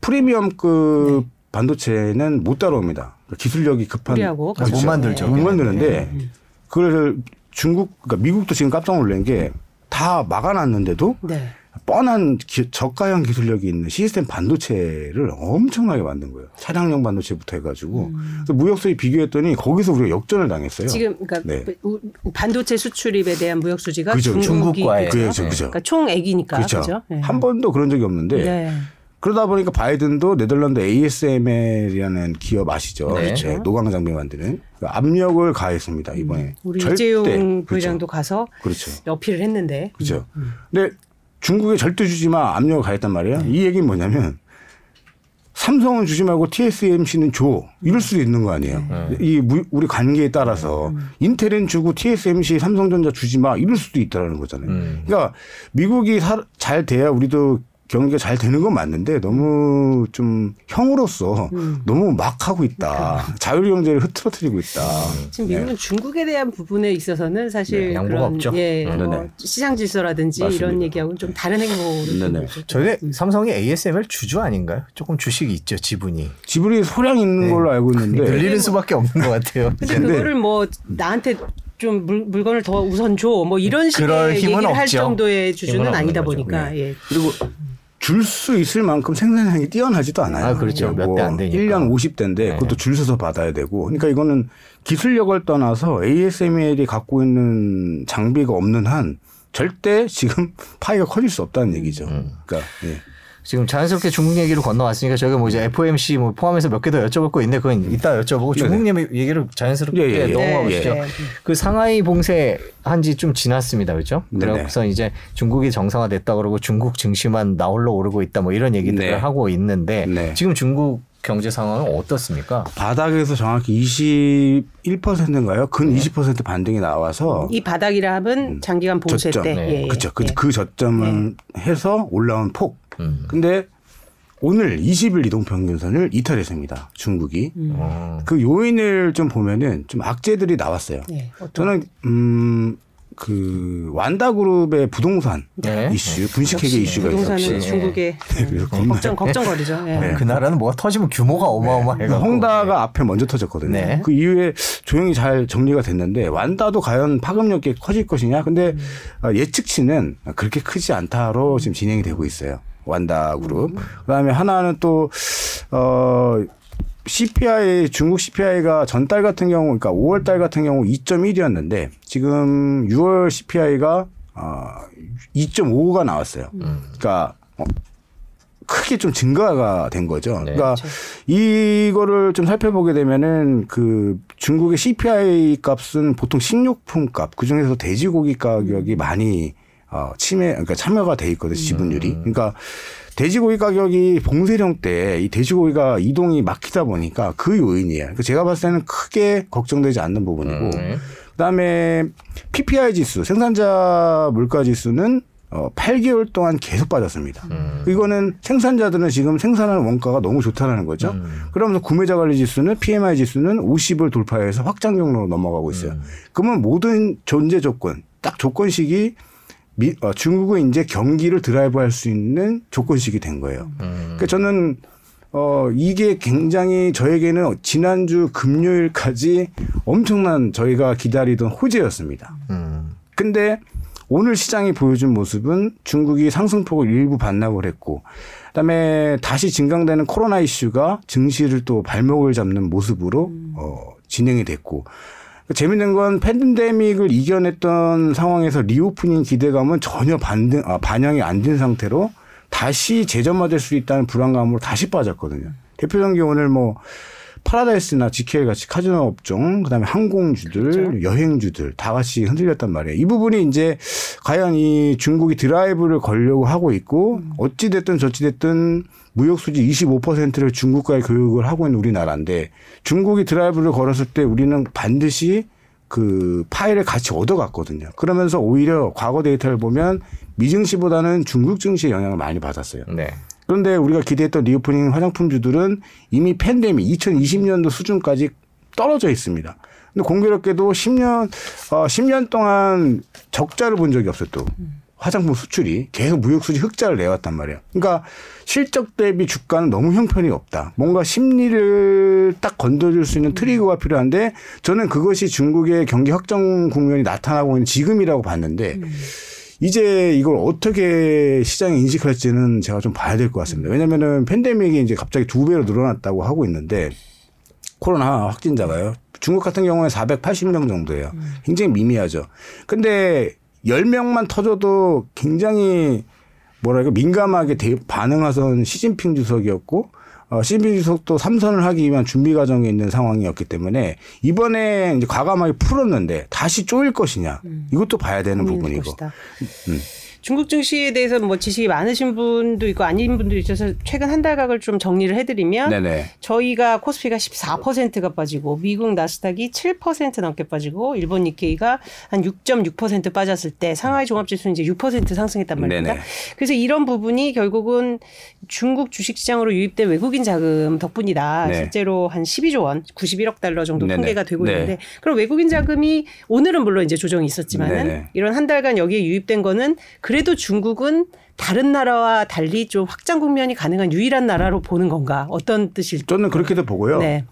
프리미엄급 반도체는 못 따라옵니다. 그러니까 기술력이 급한 우리하고 아, 못 만들죠. 못 만드는데 그걸 중국 그러니까 미국도 지금 깜짝 놀란 게 다 막아놨는데도 네. 뻔한 기- 저가형 기술력이 있는 시스템 반도체를 엄청나게 만든 거예요. 차량용 반도체부터 해가지고 그래서 무역 수입 비교했더니 거기서 우리가 역전을 당했어요. 지금 그러니까 네. 우- 반도체 수출입에 대한 무역 수지가 그죠, 중국과의. 그죠, 그죠. 그러니까 총액이니까 그렇죠. 그죠? 네. 한 번도 그런 적이 없는데 네. 그러다 보니까 바이든도 네덜란드 ASML이라는 기업 아시죠? 네. 네, 노광 장비 만드는 그 압력을 가했습니다 이번에. 음. 우리 절대- 이재용 그렇죠. 부회장도 가서 그렇죠. 어필을 했는데 그렇죠. 근데 중국에 절대 주지 마 압력을 가했단 말이에요. 이 얘기는 뭐냐면 삼성은 주지 말고 TSMC는 줘 이럴 수도 있는 거 아니에요. 이 무- 우리 관계에 따라서 인텔은 주고 TSMC, 삼성전자 주지 마 이럴 수도 있다라는 거잖아요. 음. 그러니까 미국이 사- 잘 돼야 우리도 경기가 잘 되는 건 맞는데 너무 좀 형으로서 너무 막 하고 있다. 자율 경제를 흐트러뜨리고 있다. 지금 미국은 중국에 대한 부분에 있어서는 사실 네, 양보가 그런 없죠. 예, 네, 뭐 네. 시장 질서라든지 이런 맞습니다. 얘기하고는 좀 다른 행보를 네, 네. 저게 삼성이 ASML 주주 아닌가요? 조금 주식이 있죠 지분이. 지분이 소량 있는 걸로 알고 있는데 늘리는 수밖에 없는 것 같아요. 근데 그거를 뭐 나한테 좀 물, 물건을 더 우선 줘 뭐 이런 식의 얘기를 할 없죠. 정도의 주주는 아니다 거죠. 보니까 예. 그리고 줄 수 있을 만큼 생산량이 뛰어나지도 않아요. 아, 그렇죠. 몇 대 안 되니까. 1년 50대인데 네. 그것도 줄 서서 받아야 되고. 그러니까 이거는 기술력을 떠나서 ASML이 갖고 있는 장비가 없는 한 절대 지금 파이가 커질 수 없다는 얘기죠. 음. 그러니까 예. 지금 자연스럽게 중국 얘기로 건너왔으니까 저희가 뭐 이제 FOMC 뭐 포함해서 몇 개 더 여쭤볼 거 있는데 그건 이따 여쭤보고 중국 얘기를 자연스럽게 예, 예, 예. 넘어가 보시죠. 네, 네. 그 상하이 봉쇄 한 지 좀 지났습니다. 그렇죠? 네네. 그래서 이제 중국이 정상화됐다 그러고 중국 증시만 나홀로 오르고 있다 뭐 이런 얘기들을 네. 하고 있는데 네. 지금 중국 경제 상황은 어떻습니까? 바닥에서 정확히 21%인가요? 근 20% 반등이 나와서 이 바닥이라 함은 장기간 봉쇄 어. 저점. 때 네. 예, 그렇죠. 그, 예. 그 저점을 해서 올라온 폭. 음. 근데 오늘 20일 이동 평균선을 이탈했습니다. 중국이. 음. 어. 그 요인을 좀 보면은 좀 악재들이 나왔어요. 예, 어떤- 저는 음 그 완다그룹의 부동산 네. 이슈, 분식회계 이슈가 부동산은 있었죠. 중국의 그래서 겁나 걱정 걱정거리죠. 예. 그 나라는 뭐가 터지면 규모가 어마어마해가지고 네. 홍다가 앞에 먼저 터졌거든요. 네. 그 이후에 조용히 잘 정리가 됐는데 완다도 과연 파급력이 커질 것이냐? 근데 어, 예측치는 그렇게 크지 않다로 지금 진행이 되고 있어요. 완다 그룹. 그다음에 하나는 또 어. CPI 중국 CPI가 전달 같은 경우 그러니까 5월 달 같은 경우 2.1이었는데 지금 6월 CPI가 어 2.5가 나왔어요. 그러니까 어, 크게 좀 증가가 된 거죠. 네. 그러니까 이거를 좀 살펴보게 되면은 그 중국의 CPI 값은 보통 식료품 값, 그 중에서 돼지고기 가격이 많이 어, 침해, 그러니까 참여가 돼 있거든요, 지분율이. 그러니까 돼지고기 가격이 봉쇄령 때 이 돼지고기가 이동이 막히다 보니까 그 요인이에요. 그러니까 제가 봤을 때는 크게 걱정되지 않는 부분이고. 음. 그다음에 PPI 지수, 생산자 물가 지수는 어, 8개월 동안 계속 빠졌습니다. 음. 이거는 생산자들은 지금 생산하는 원가가 너무 좋다라는 거죠. 음. 그러면서 구매자 관리 지수는 PMI 지수는 50을 돌파해서 확장 경로로 넘어가고 있어요. 음. 그러면 모든 존재 조건, 딱 조건식이 미, 어, 중국은 이제 경기를 드라이브할 수 있는 조건식이 된 거예요. 음. 그러니까 저는 어 이게 굉장히 저에게는 지난주 금요일까지 엄청난 저희가 기다리던 호재였습니다. 음. 근데 오늘 시장이 보여준 모습은 중국이 상승폭을 일부 반납을 했고 그 다음에 다시 증강되는 코로나 이슈가 증시를 또 발목을 잡는 모습으로 어 진행이 됐고 재밌는 건 팬데믹을 이겨냈던 상황에서 reopening 기대감은 전혀 반등 아, 반영이 안 된 상태로 다시 재점화될 수 있다는 불안감으로 다시 빠졌거든요. 대표적인 게 오늘 뭐 파라다이스나 GKL 같이 카지노 업종, 그다음에 항공주들, 여행주들 다 같이 흔들렸단 말이에요. 이 부분이 이제 과연 이 중국이 드라이브를 걸려고 하고 있고 어찌 됐든 저찌 됐든 무역 수지 25%를 중국과의 교역을 하고 있는 우리나라인데 중국이 드라이브를 걸었을 때 우리는 반드시 그 파이를 같이 얻어갔거든요. 그러면서 오히려 과거 데이터를 보면 미증시보다는 중국 증시의 영향을 많이 받았어요. 네. 그런데 우리가 기대했던 reopening 화장품주들은 이미 팬데믹 2020년도 수준까지 떨어져 있습니다. 근데 공교롭게도 10년 어 10년 동안 적자를 본 적이 없어요 또. 화장품 수출이 계속 무역 수지 흑자를 내왔단 말이에요. 그러니까 실적 대비 주가는 너무 형편이 없다. 뭔가 심리를 딱 건드릴 수 있는 트리거가 필요한데 저는 그것이 중국의 경기 확정 국면이 나타나고 있는 지금이라고 봤는데 이제 이걸 어떻게 시장이 인식할지는 제가 좀 봐야 될 것 같습니다. 왜냐면은 팬데믹이 이제 갑자기 두 배로 늘어났다고 하고 있는데 코로나 확진자가요. 중국 같은 경우에 480명 정도예요. 굉장히 미미하죠. 근데 10명만 터져도 굉장히 뭐랄까? 민감하게 대, 반응하선 시진핑 주석이었고 어, 시진핑 주석도 삼선을 하기 위한 준비 과정에 있는 상황이었기 때문에 이번에 이제 과감하게 풀었는데 다시 쪼일 것이냐. 이것도 봐야 되는 부분이고. 것이다. 중국 증시에 대해서 뭐 지식이 많으신 분도 있고 아닌 분도 있어서 최근 한 달각을 좀 정리를 해드리면 네네 저희가 코스피가 14%가 빠지고 미국 나스닥이 7% 넘게 빠지고 일본 니케이가 한 6.6% 빠졌을 때 상하이 종합지수는 이제 6% 상승했단 말입니다. 네네. 그래서 이런 부분이 결국은 중국 주식시장으로 유입된 외국인 자금 덕분이다. 네. 실제로 한 12조 원, 91억 달러 정도 네네. 통계가 되고 네. 있는데 그럼 외국인 자금이 오늘은 물론 이제 조정이 있었지만은. 이런 한 달간 여기에 유입된 거는 그래도 중국은 다른 나라와 달리 좀 확장 국면이 가능한 유일한 나라로 보는 건가? 어떤 뜻일지. 저는 그렇게도 보고요. 네.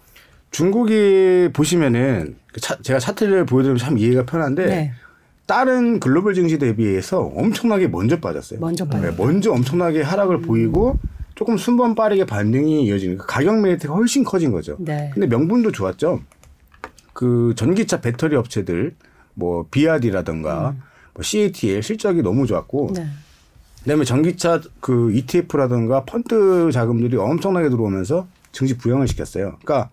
중국이 보시면은 그 차- 제가 차트를 보여드리면 참 이해가 편한데 네. 다른 글로벌 증시 대비해서 엄청나게 먼저 빠졌어요. 먼저 네, 빠졌다. 먼저 엄청나게 하락을 보이고 조금 순번 빠르게 반등이 이어지는 그 가격 메리트가 훨씬 커진 거죠. 네. 근데 명분도 좋았죠. 그 전기차 배터리 업체들 뭐 비아디라든가 뭐 CATL 실적이 너무 좋았고 음. 네. 그다음에 전기차 그 ETF라든가 펀드 자금들이 엄청나게 들어오면서 증시 부양을 시켰어요. 그러니까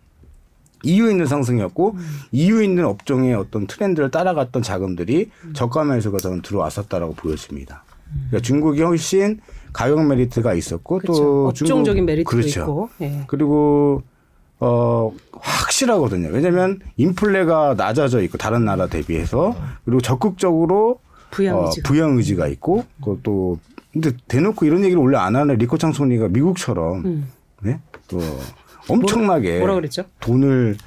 이유 있는 상승이었고 이유 있는 업종의 어떤 트렌드를 따라갔던 자금들이 저가 매수가 저는 들어왔었다라고 보여집니다. 그러니까 중국이 훨씬 가격 메리트가 있었고 그렇죠. 또 업종적인 중국- 메리트도 그렇죠. 있고. 예. 그리고 어 확실하거든요. 왜냐하면 인플레가 낮아져 있고 다른 나라 대비해서 그리고 적극적으로 부양 어, 의지가. 부양 의지가 있고 그것도 근데 대놓고 이런 얘기를 원래 안 하는 리코창 총리가 미국처럼 음. 네? 또 엄청나게 뭐라 그랬죠? 돈을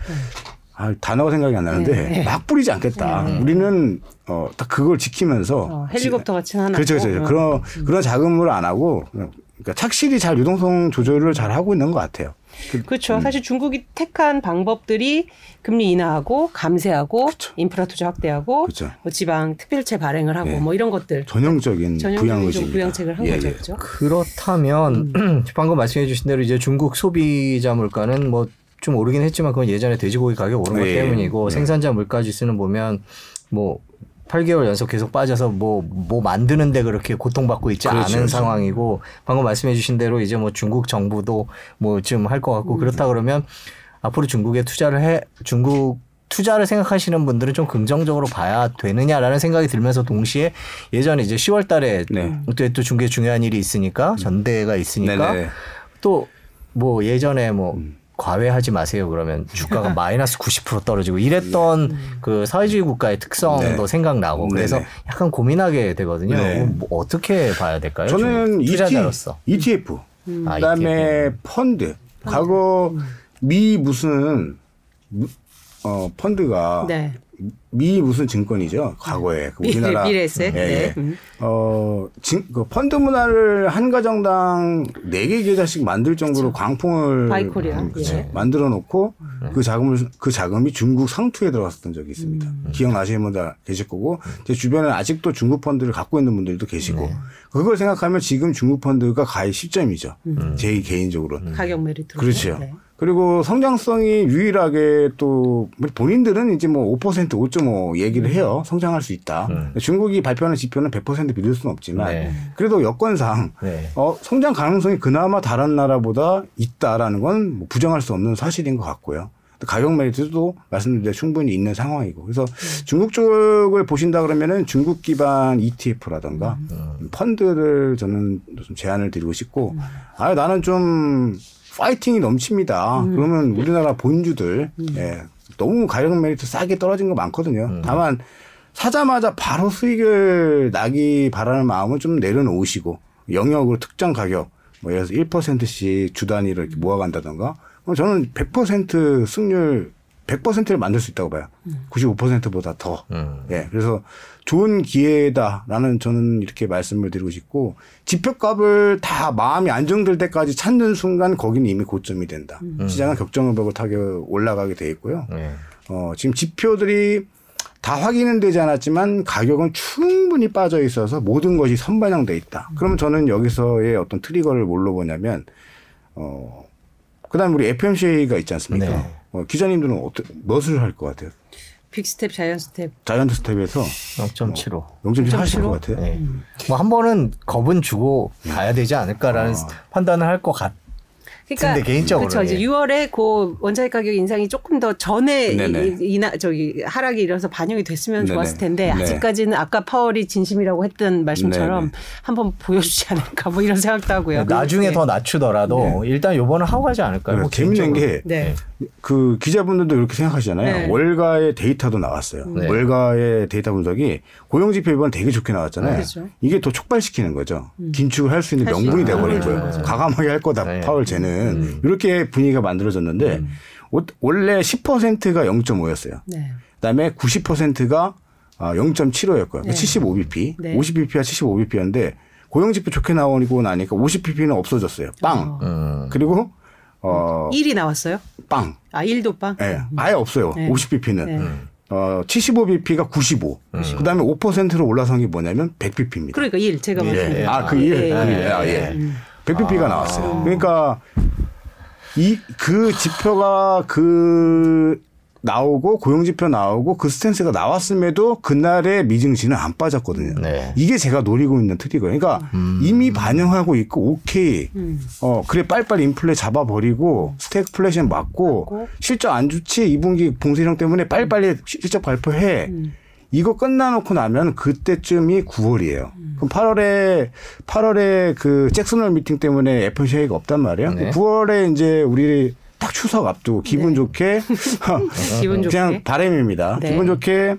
아, 단어가 생각이 안 나는데 네. 막 뿌리지 않겠다. 우리는 어, 딱 그걸 지키면서 어, 헬리콥터 같이 하나. 그렇죠, 그렇죠. 그런 그런 자금을 안 하고 그러니까 착실히 잘 유동성 조절을 잘 하고 있는 것 같아요. 그- 그렇죠. 사실 중국이 택한 방법들이 금리 인하하고 감세하고 인프라 투자 확대하고 그렇죠. 뭐 지방 특별채 발행을 하고 네. 뭐 이런 것들 전형적인 부양 전형적인. 부양책을 한 예, 거죠. 예. 그렇죠? 그렇다면 방금 말씀해 주신 대로 이제 중국 소비자 물가는 뭐좀 오르긴 했지만 그건 예전에 돼지고기 가격 오른 것 예. 때문이고 네. 생산자 물가 지수는 보면 뭐 8개월 연속 계속 빠져서 뭐, 뭐 만드는데 그렇게 고통받고 있지 그렇죠, 않은 그렇죠. 상황이고 방금 말씀해 주신 대로 이제 뭐 중국 정부도 뭐좀할것 같고 그렇다 그러면 앞으로 중국에 투자를 해 중국 투자를 생각하시는 분들은 좀 긍정적으로 봐야 되느냐라는 생각이 들면서 동시에 예전에 이제 10월 달에 네. 또, 또 중국에 중요한 일이 있으니까 전대가 있으니까. 또 뭐 예전에 뭐 과외하지 마세요 그러면 주가가 마이너스 90% 떨어지고 이랬던 그 사회주의 국가의 특성도 네. 생각나고 그래서 네네. 약간 고민하게 되거든요. 네. 뭐 어떻게 봐야 될까요? 저는 좀 투자자로서. ETF, 아, 그다음에 펀드. 과거 미 무슨 무- 어 펀드가 네. 미 무슨 증권이죠? 과거에 그 우리나라 미래에셋. 예, 예. 네. 음. 어, 진, 그 펀드 문화를 한 가정당 네 개 계좌씩 만들 정도로 광풍을 바이코리아. 음, 그쵸. 예. 만들어 놓고 그 자금을 그 자금이 중국 상투에 들어갔었던 적이 있습니다. 음. 기억나시는 분들 계실 거고 제 주변에 아직도 중국 펀드를 갖고 있는 분들도 계시고 네. 그걸 생각하면 지금 중국 펀드가 가히 시점이죠. 제 개인적으로. 가격 메리트. 그렇죠. 네. 그리고 성장성이 유일하게 또 본인들은 이제 뭐 5% 5.5 얘기를 해요. 성장할 수 있다. 중국이 발표하는 지표는 100% 믿을 수는 없지만 네. 그래도 여건상 네. 어, 성장 가능성이 그나마 다른 나라보다 있다라는 건 뭐 부정할 수 없는 사실인 것 같고요. 또 가격 메리트도 말씀드린 충분히 있는 상황이고 그래서 중국 쪽을 보신다 그러면은 중국 기반 ETF라든가 펀드를 저는 좀 제안을 드리고 싶고 아 나는 좀 파이팅이 넘칩니다. 그러면 우리나라 본주들 예, 너무 가격 메리트 싸게 떨어진 거 많거든요. 다만 사자마자 바로 수익을 나기 바라는 마음은 좀 내려놓으시고 영역으로 특정 가격 뭐 예를 들어서 1%씩 주 단위로 이렇게 모아간다던가 그럼 저는 100% 승률 100%를 만들 수 있다고 봐요. 95%보다 더. 음. 예. 그래서 좋은 기회다라는 저는 이렇게 말씀을 드리고 싶고 지표값을 다 마음이 안정될 때까지 찾는 순간 거기는 이미 고점이 된다. 시장은 격정의벽을 타고 올라가게 돼 있고요. 네. 어, 지금 지표들이 다 확인은 되지 않았지만 가격은 충분히 빠져 있어서 모든 것이 선반영돼 있다. 그러면 저는 여기서의 어떤 트리거를 뭘로 보냐면 어 그다음 에 우리 FOMC가 있지 않습니까? 네. 어, 기자님들은 어떻게 무엇을 할 것 같아요? big step, giant step. giant step에서 0.75. 0.7 하실 것 같아요. 네. 뭐 한 번은 겁은 주고 가야 되지 않을까라는 판단을 할 것 같. 근데 개인적으로 그렇죠. 이제 예. 6월에 그 원자재 가격 인상이 조금 더 전에 네네. 이- 이나 저기 하락이 일어서 반영이 됐으면 네네. 좋았을 텐데 네. 아직까지는 아까 파월이 진심이라고 했던 말씀처럼 네네. 한번 보여주지 않을까 뭐 이런 생각도 하고요. 나중에 네. 더 낮추더라도 일단 요번은 하고 가지 않을까요? 뭐 재밌는 개인적으로. 게 네. 그 기자분들도 이렇게 생각하시잖아요. 네. 월가의 데이터도 나왔어요. 네. 월가의 데이터 분석이 고용 지표 이번 되게 좋게 나왔잖아요. 그렇죠. 이게 더 촉발시키는 거죠. 긴축을 할 수 있는 명분이 돼 버린 명분이 거예요. 과감하게 할 거다. 네. 파월 쟤는 이렇게 분위기가 만들어졌는데 오- 원래 10%가 0.5였어요. 네. 그다음에 90%가 0.75였고요. 네. 75bp, 네. 50bp와 75bp였는데 고용지표 좋게 나오고 나니까 50bp는 없어졌어요. 빵. 음. 그리고 어 1이 나왔어요? 빵. 아 1도 빵? 예, 아예 없어요. 네. 50bp는. 네. 어, 75bp가 95. 그 다음에 5%로 올라선 게 뭐냐면 100bp입니다. 그러니까 1 제가 말씀드린 예. 아, 그 일. 예, 그 예. 일. 아, 예. 음. 100bp가 나왔어요. 그러니까 이, 그 지표가 그 나오고 고용지표 나오고 그 stance가 나왔음에도 그날의 미증시는 안 빠졌거든요. 네. 이게 제가 노리고 있는 trigger예요. 그러니까 이미 반영하고 있고 오케이. 음. 어 그래 빨리빨리 인플레 잡아버리고 스태그플레이션 맞고 맞고. 실적 안 좋지 2분기 봉쇄령 때문에 빨리빨리 시- 실적 발표해. 음. 이거 끝나놓고 나면 그때쯤이 9월이에요. 그럼 8월에 8월에 그 잭슨홀 미팅 때문에 FOMC 회의가 없단 말이에요. 네. 9월에 이제 우리 딱 추석 앞두고 기분 좋게 기분 좋게. 그냥 바람입니다. 네. 기분 좋게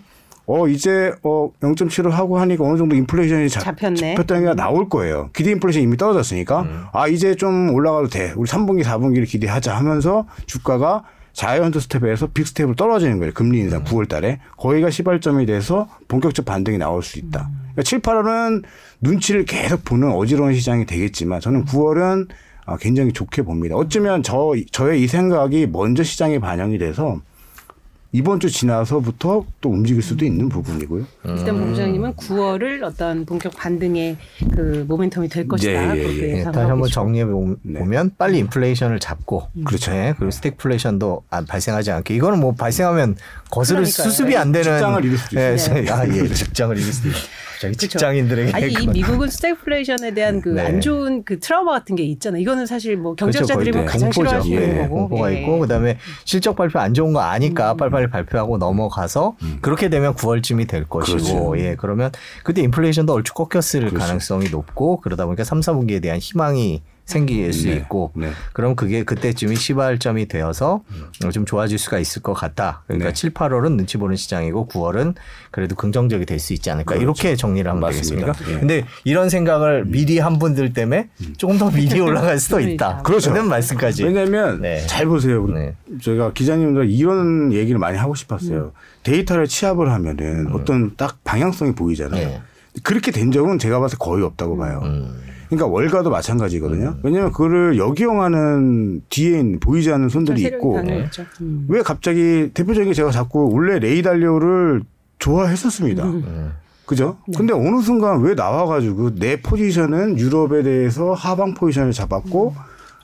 어 이제 어 0.7을 하고 하니까 어느 정도 인플레이션이 잡, 잡혔네. 잡혔다는 게 나올 거예요. 기대 인플레이션 이미 떨어졌으니까 아 이제 좀 올라가도 돼. 우리 3분기 4분기를 기대하자 하면서 주가가 giant step에서 big step으로 떨어지는 거예요. 금리 인상 9월 달에. 거기가 시발점이 돼서 본격적 반등이 나올 수 있다. 그러니까 7, 8월은 눈치를 계속 보는 어지러운 시장이 되겠지만 저는 9월은 아, 굉장히 좋게 봅니다. 어쩌면 저, 저의 이 생각이 먼저 시장에 반영이 돼서 이번 주 지나서부터 또 움직일 수도 있는 부분이고요. 일단 본부장님은 9월을 어떤 본격 반등의 그 모멘텀이 될 것이다. 예, 예, 예. 네, 다시 한번. 정리해 보면 네. 빨리 인플레이션을 잡고 그렇죠. 네, 그리고 스태그플레이션도 안 발생하지 않게 이거는 뭐 발생하면 거스를 그러니까요. 수습이 안 되는 직장을 잃을 수도 예, 있어요. 아, 예, 직장을 잃을 수도 있어요. 갑자기 그렇죠. 직장인들에게 아니 이 그건- 미국은 스태그플레이션에 대한 그 네. 안 좋은 그 트라우마 같은 게 있잖아요. 이거는 사실 뭐 그렇죠, 경제학자들이 거의 뭐 가장 공포죠. 싫어하시는 예, 거고. 공포가 예. 있고 그다음에 실적 발표 안 좋은 거 아니까 빨리빨리 발표하고 넘어가서 그렇게 되면 9월쯤이 될 것이고 그렇죠. 예 그러면 그때 인플레이션도 얼추 꺾였을 그렇죠. 가능성이 높고 그러다 보니까 3, 4분기에 대한 희망이 생길 수 네, 있고 네. 그럼 그게 그때쯤이 시발점이 되어서 어, 좀 좋아질 수가 있을 것 같다. 그러니까 네. 7, 8월은 눈치 보는 시장이고 9월은 그래도 긍정적이 될 수 있지 않을까. 이렇게 정리를 하면 맞습니다. 되겠습니까? 예. 근데 이런 생각을 미리 한 분들 때문에 조금 더 미리 올라갈 수도 있다. 그렇죠. 그런 말씀까지. 왜냐하면 네. 잘 보세요. 네. 저희가 기자님들 이런 얘기를 많이 하고 싶었어요. 데이터를 취합을 하면은 어떤 딱 방향성이 보이잖아요. 네. 그렇게 된 적은 제가 봐서 거의 없다고 봐요. 음. 그러니까 월가도 마찬가지거든요. 왜냐하면 그거를 역이용하는 뒤에 있는 보이지 않는 손들이 있고 강했죠. 음. 왜 갑자기 대표적인 게 제가 자꾸 원래 레이달리오를 좋아했었습니다. 음. 그죠? 근데 어느 순간 왜 나와가지고 내 포지션은 유럽에 대해서 하방 포지션을 잡았고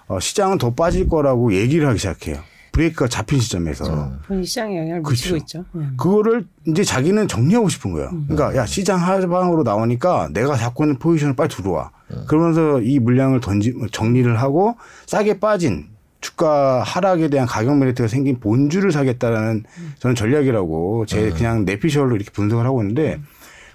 어, 시장은 더 빠질 거라고 얘기를 하기 시작해요. 브레이크가 잡힌 시점에서. 본인 시장에 영향을 미치고 그렇죠. 있죠. 음. 그거를 이제 자기는 정리하고 싶은 거예요. 그러니까 야 시장 하방으로 나오니까 내가 잡고 있는 포지션을 빨리 들어와. 그러면서 이 물량을 던지 정리를 하고 싸게 빠진 주가 하락에 대한 가격 메리트가 생긴 본주를 사겠다라는 저는 전략이라고 제 그냥 내피셜로 이렇게 분석을 하고 있는데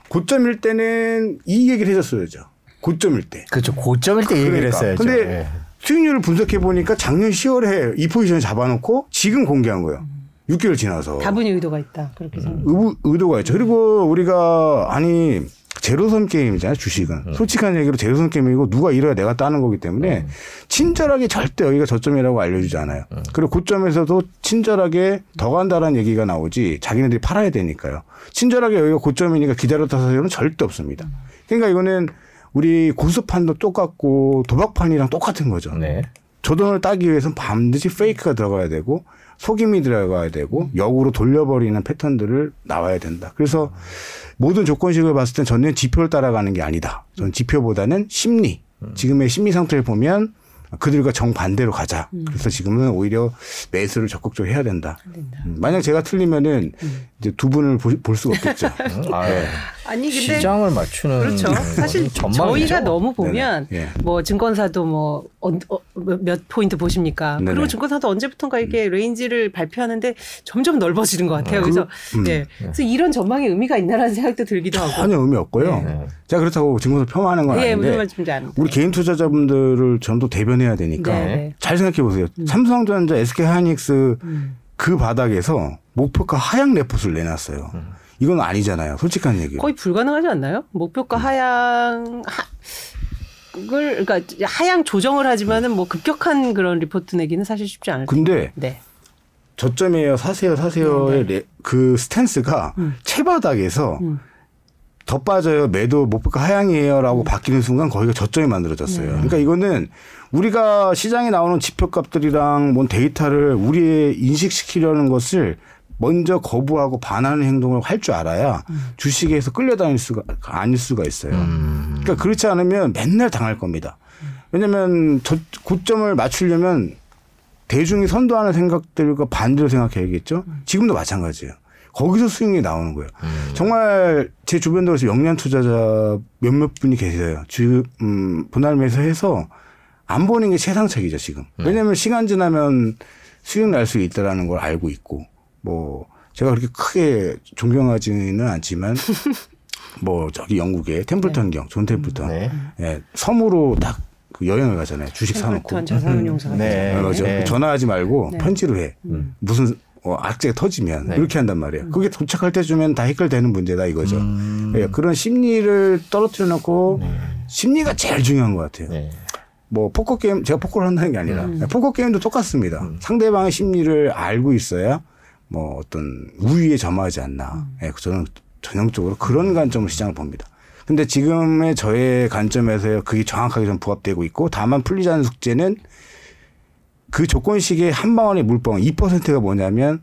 고점일 때는 이 얘기를 해줬어야죠. 고점일 때. 그렇죠. 고점일 때 얘기를 그러니까. 했어야죠. 근데 예. 수익률을 분석해 보니까 작년 10월에 이 포지션을 잡아놓고 지금 공개한 거예요. 6개월 지나서. 다분히 의도가 있다. 그렇게 생각. 의, 의도가 있죠. 그리고 우리가 아니 제로섬 게임이잖아요. 주식은 솔직한 얘기로 제로섬 게임이고 누가 잃어야 내가 따는 거기 때문에 친절하게 절대 여기가 저점이라고 알려주지 않아요. 그리고 고점에서도 친절하게 더 간다라는 얘기가 나오지 자기네들이 팔아야 되니까요. 친절하게 여기가 고점이니까 기다렸다 사서는 절대 없습니다. 그러니까 이거는 우리 고수판도 똑같고 도박판이랑 똑같은 거죠. 네. 저 돈을 따기 위해서는 반드시 페이크가 들어가야 되고 속임이 들어가야 되고 역으로 돌려버리는 패턴들을 나와야 된다. 그래서 모든 조건식을 봤을 땐 저는 지표를 따라가는 게 아니다. 저는 지표보다는 심리. 지금의 심리 상태를 보면 그들과 정반대로 가자. 그래서 지금은 오히려 매수를 적극적으로 해야 된다. 음, 만약 제가 틀리면은 이제 두 분을 보- 볼 수가 없겠죠. 음, 아, 아니 근데 시장을 맞추는 그렇죠. 사실. 저희가 너무 보면 네네. 예. 뭐 증권사도 뭐몇 포인트 보십니까? 네네. 그리고 증권사도 언제부턴가 이게 range를 발표하는데 점점 넓어지는 것 같아요. 그래서 음. 예. 그래서 이런 전망에 의미가 있나라는 생각도 들기도 하고. 전혀 의미 없고요. 네. 제가 그렇다고 증권사 폄하하는 건 예, 무슨 아닌데. 우리 개인 투자자분들을 전부 대변해야 되니까 네. 잘 생각해 보세요. 삼성전자, SK하이닉스 그 바닥에서 목표가 하향 레포트를 내놨어요. 이건 아니잖아요. 솔직한 얘기예요. 거의 불가능하지 않나요? 목표가 하향 하, 그걸 그러니까 하향 조정을 하지만은 뭐 급격한 그런 리포트 내기는 사실 쉽지 않을 텐데. 근데 네. 저점이에요, 사세요, 사세요의 레- 그 stance가 음. 최바닥에서 음. 더 빠져요. 매도 목표가 하향이에요라고 바뀌는 순간 거기가 저점이 만들어졌어요. 네. 그러니까 이거는 우리가 시장에 나오는 지표값들이랑 뭔 데이터를 우리에 인식시키려는 것을 먼저 거부하고 반하는 행동을 할 줄 알아야 음. 주식에서 끌려다닐 수가 아닐 수가 있어요. 음. 그러니까 그렇지 않으면 맨날 당할 겁니다. 왜냐하면 저 고점을 맞추려면 대중이 선도하는 생각들과 반대로 생각해야겠죠. 지금도 마찬가지예요. 거기서 수익이 나오는 거예요. 정말 제 주변도 그래서 영리한 투자자 몇몇 분이 계세요. 지금 음, 분할매수 해서 안 보는 게 최상책이죠 지금. 왜냐하면 시간 지나면 수익 날 수 있다라는 걸 알고 있고 뭐 제가 그렇게 크게 존경하지는 않지만 뭐 저기 영국의 템플턴 경, 존 템플턴 네. 예, 섬으로 딱 그 여행을 가잖아요. 주식 사놓고. 자산운용사. 네. 어, 그죠? 네. 전화하지 말고 네. 편지로 해. 무슨 어, 악재가 터지면 네. 이렇게 한단 말이에요. 그게 도착할 때쯤엔 다 해결되는 문제다 이거죠. 음. 예, 그런 심리를 떨어뜨려 놓고 심리가 제일 중요한 것 같아요. 네. 뭐 포커 게임 제가 포커를 한다는 게 아니라 포커 게임도 똑같습니다. 상대방의 심리를 알고 있어야 뭐 어떤 우위에 점하지 않나. 예, 저는 전형적으로 그런 관점으로 시장을 봅니다. 근데 지금의 저의 관점에서 그게 정확하게 좀 부합되고 있고 다만 풀리지 않은 숙제는 그 조건식의 한 방울의 물방 2%가 뭐냐면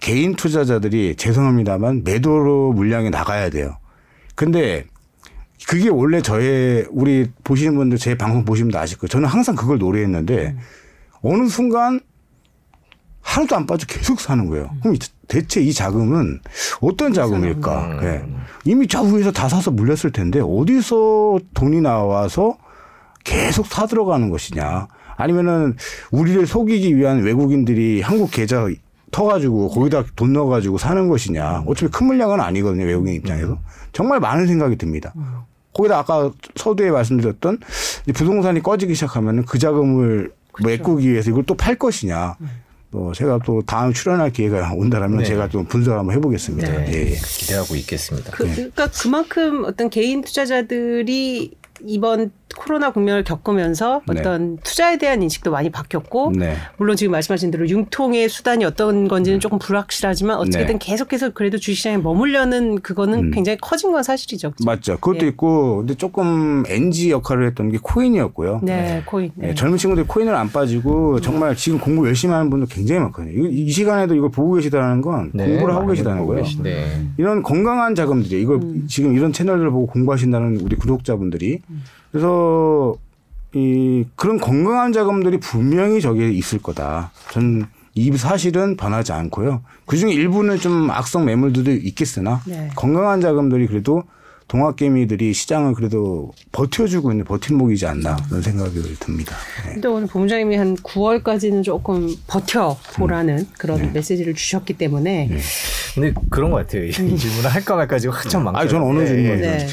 개인 투자자들이 죄송합니다만 매도로 물량이 나가야 돼요. 근데 그게 원래 저의 우리 보시는 분들 제 방송 보시면 다 아실 거예요. 저는 항상 그걸 노래했는데 어느 순간 하나도 안 빠져 계속 사는 거예요. 그럼 이- 대체 이 자금은 어떤 자금일까? 예. 이미 저 위에서 다 사서 물렸을 텐데 어디서 돈이 나와서 계속 사 들어가는 것이냐? 아니면은 우리를 속이기 위한 외국인들이 한국 계좌 터가지고 거기다 돈 넣어가지고 사는 것이냐? 어차피 큰 물량은 아니거든요 외국인 입장에서 정말 많은 생각이 듭니다. 거기다 아까 서두에 말씀드렸던 부동산이 꺼지기 시작하면은 그 자금을 메꾸기 위해서 이걸 또 팔 것이냐? 뭐 제가 또 다음 출연할 기회가 온다라면 네. 제가 좀 분석을 한번 해보겠습니다. 네. 예, 예. 기대하고 있겠습니다. 그, 그러니까 그만큼 어떤 개인 투자자들이 이번 코로나 국면을 겪으면서 네. 어떤 투자에 대한 인식도 많이 바뀌었고 네. 물론 지금 말씀하신 대로 융통의 수단이 어떤 건지는 조금 불확실하지만 어떻게든 네. 계속해서 그래도 주식시장에 머물려는 그거는 음. 굉장히 커진 건 사실이죠. 그죠? 맞죠. 그것도 예. 있고 근데 조금 NG 역할을 했던 게 코인이었고요. 네, 코인. 네. 예, 젊은 친구들이 코인을 안 빠지고 정말 지금 공부 열심히 하는 분들 굉장히 많거든요. 이, 이 시간에도 이걸 보고 계시다는 건 네, 공부를 하고 계시다는 거예요. 이런 건강한 자금들이 이거 음. 지금 이런 채널들을 보고 공부하신다는 우리 구독자분들이 그래서 이 그런 건강한 자금들이 분명히 저기에 있을 거다. 전이 사실은 변하지 않고요. 그 중에 일부는 좀 악성 매물들도 있겠으나 네. 건강한 자금들이 그래도 동학개미들이 시장을 그래도 버텨주고 있는 버팀목이지 않나 그런 생각이 듭니다. 네. 근데 오늘 본부장님이 한 9월까지는 조금 버텨보라는 그런 네. 메시지를 주셨기 때문에 근데 그런 것 같아요. 이 질문을 할까 말까 지금 한참. 아니 저는 어느 질문 네.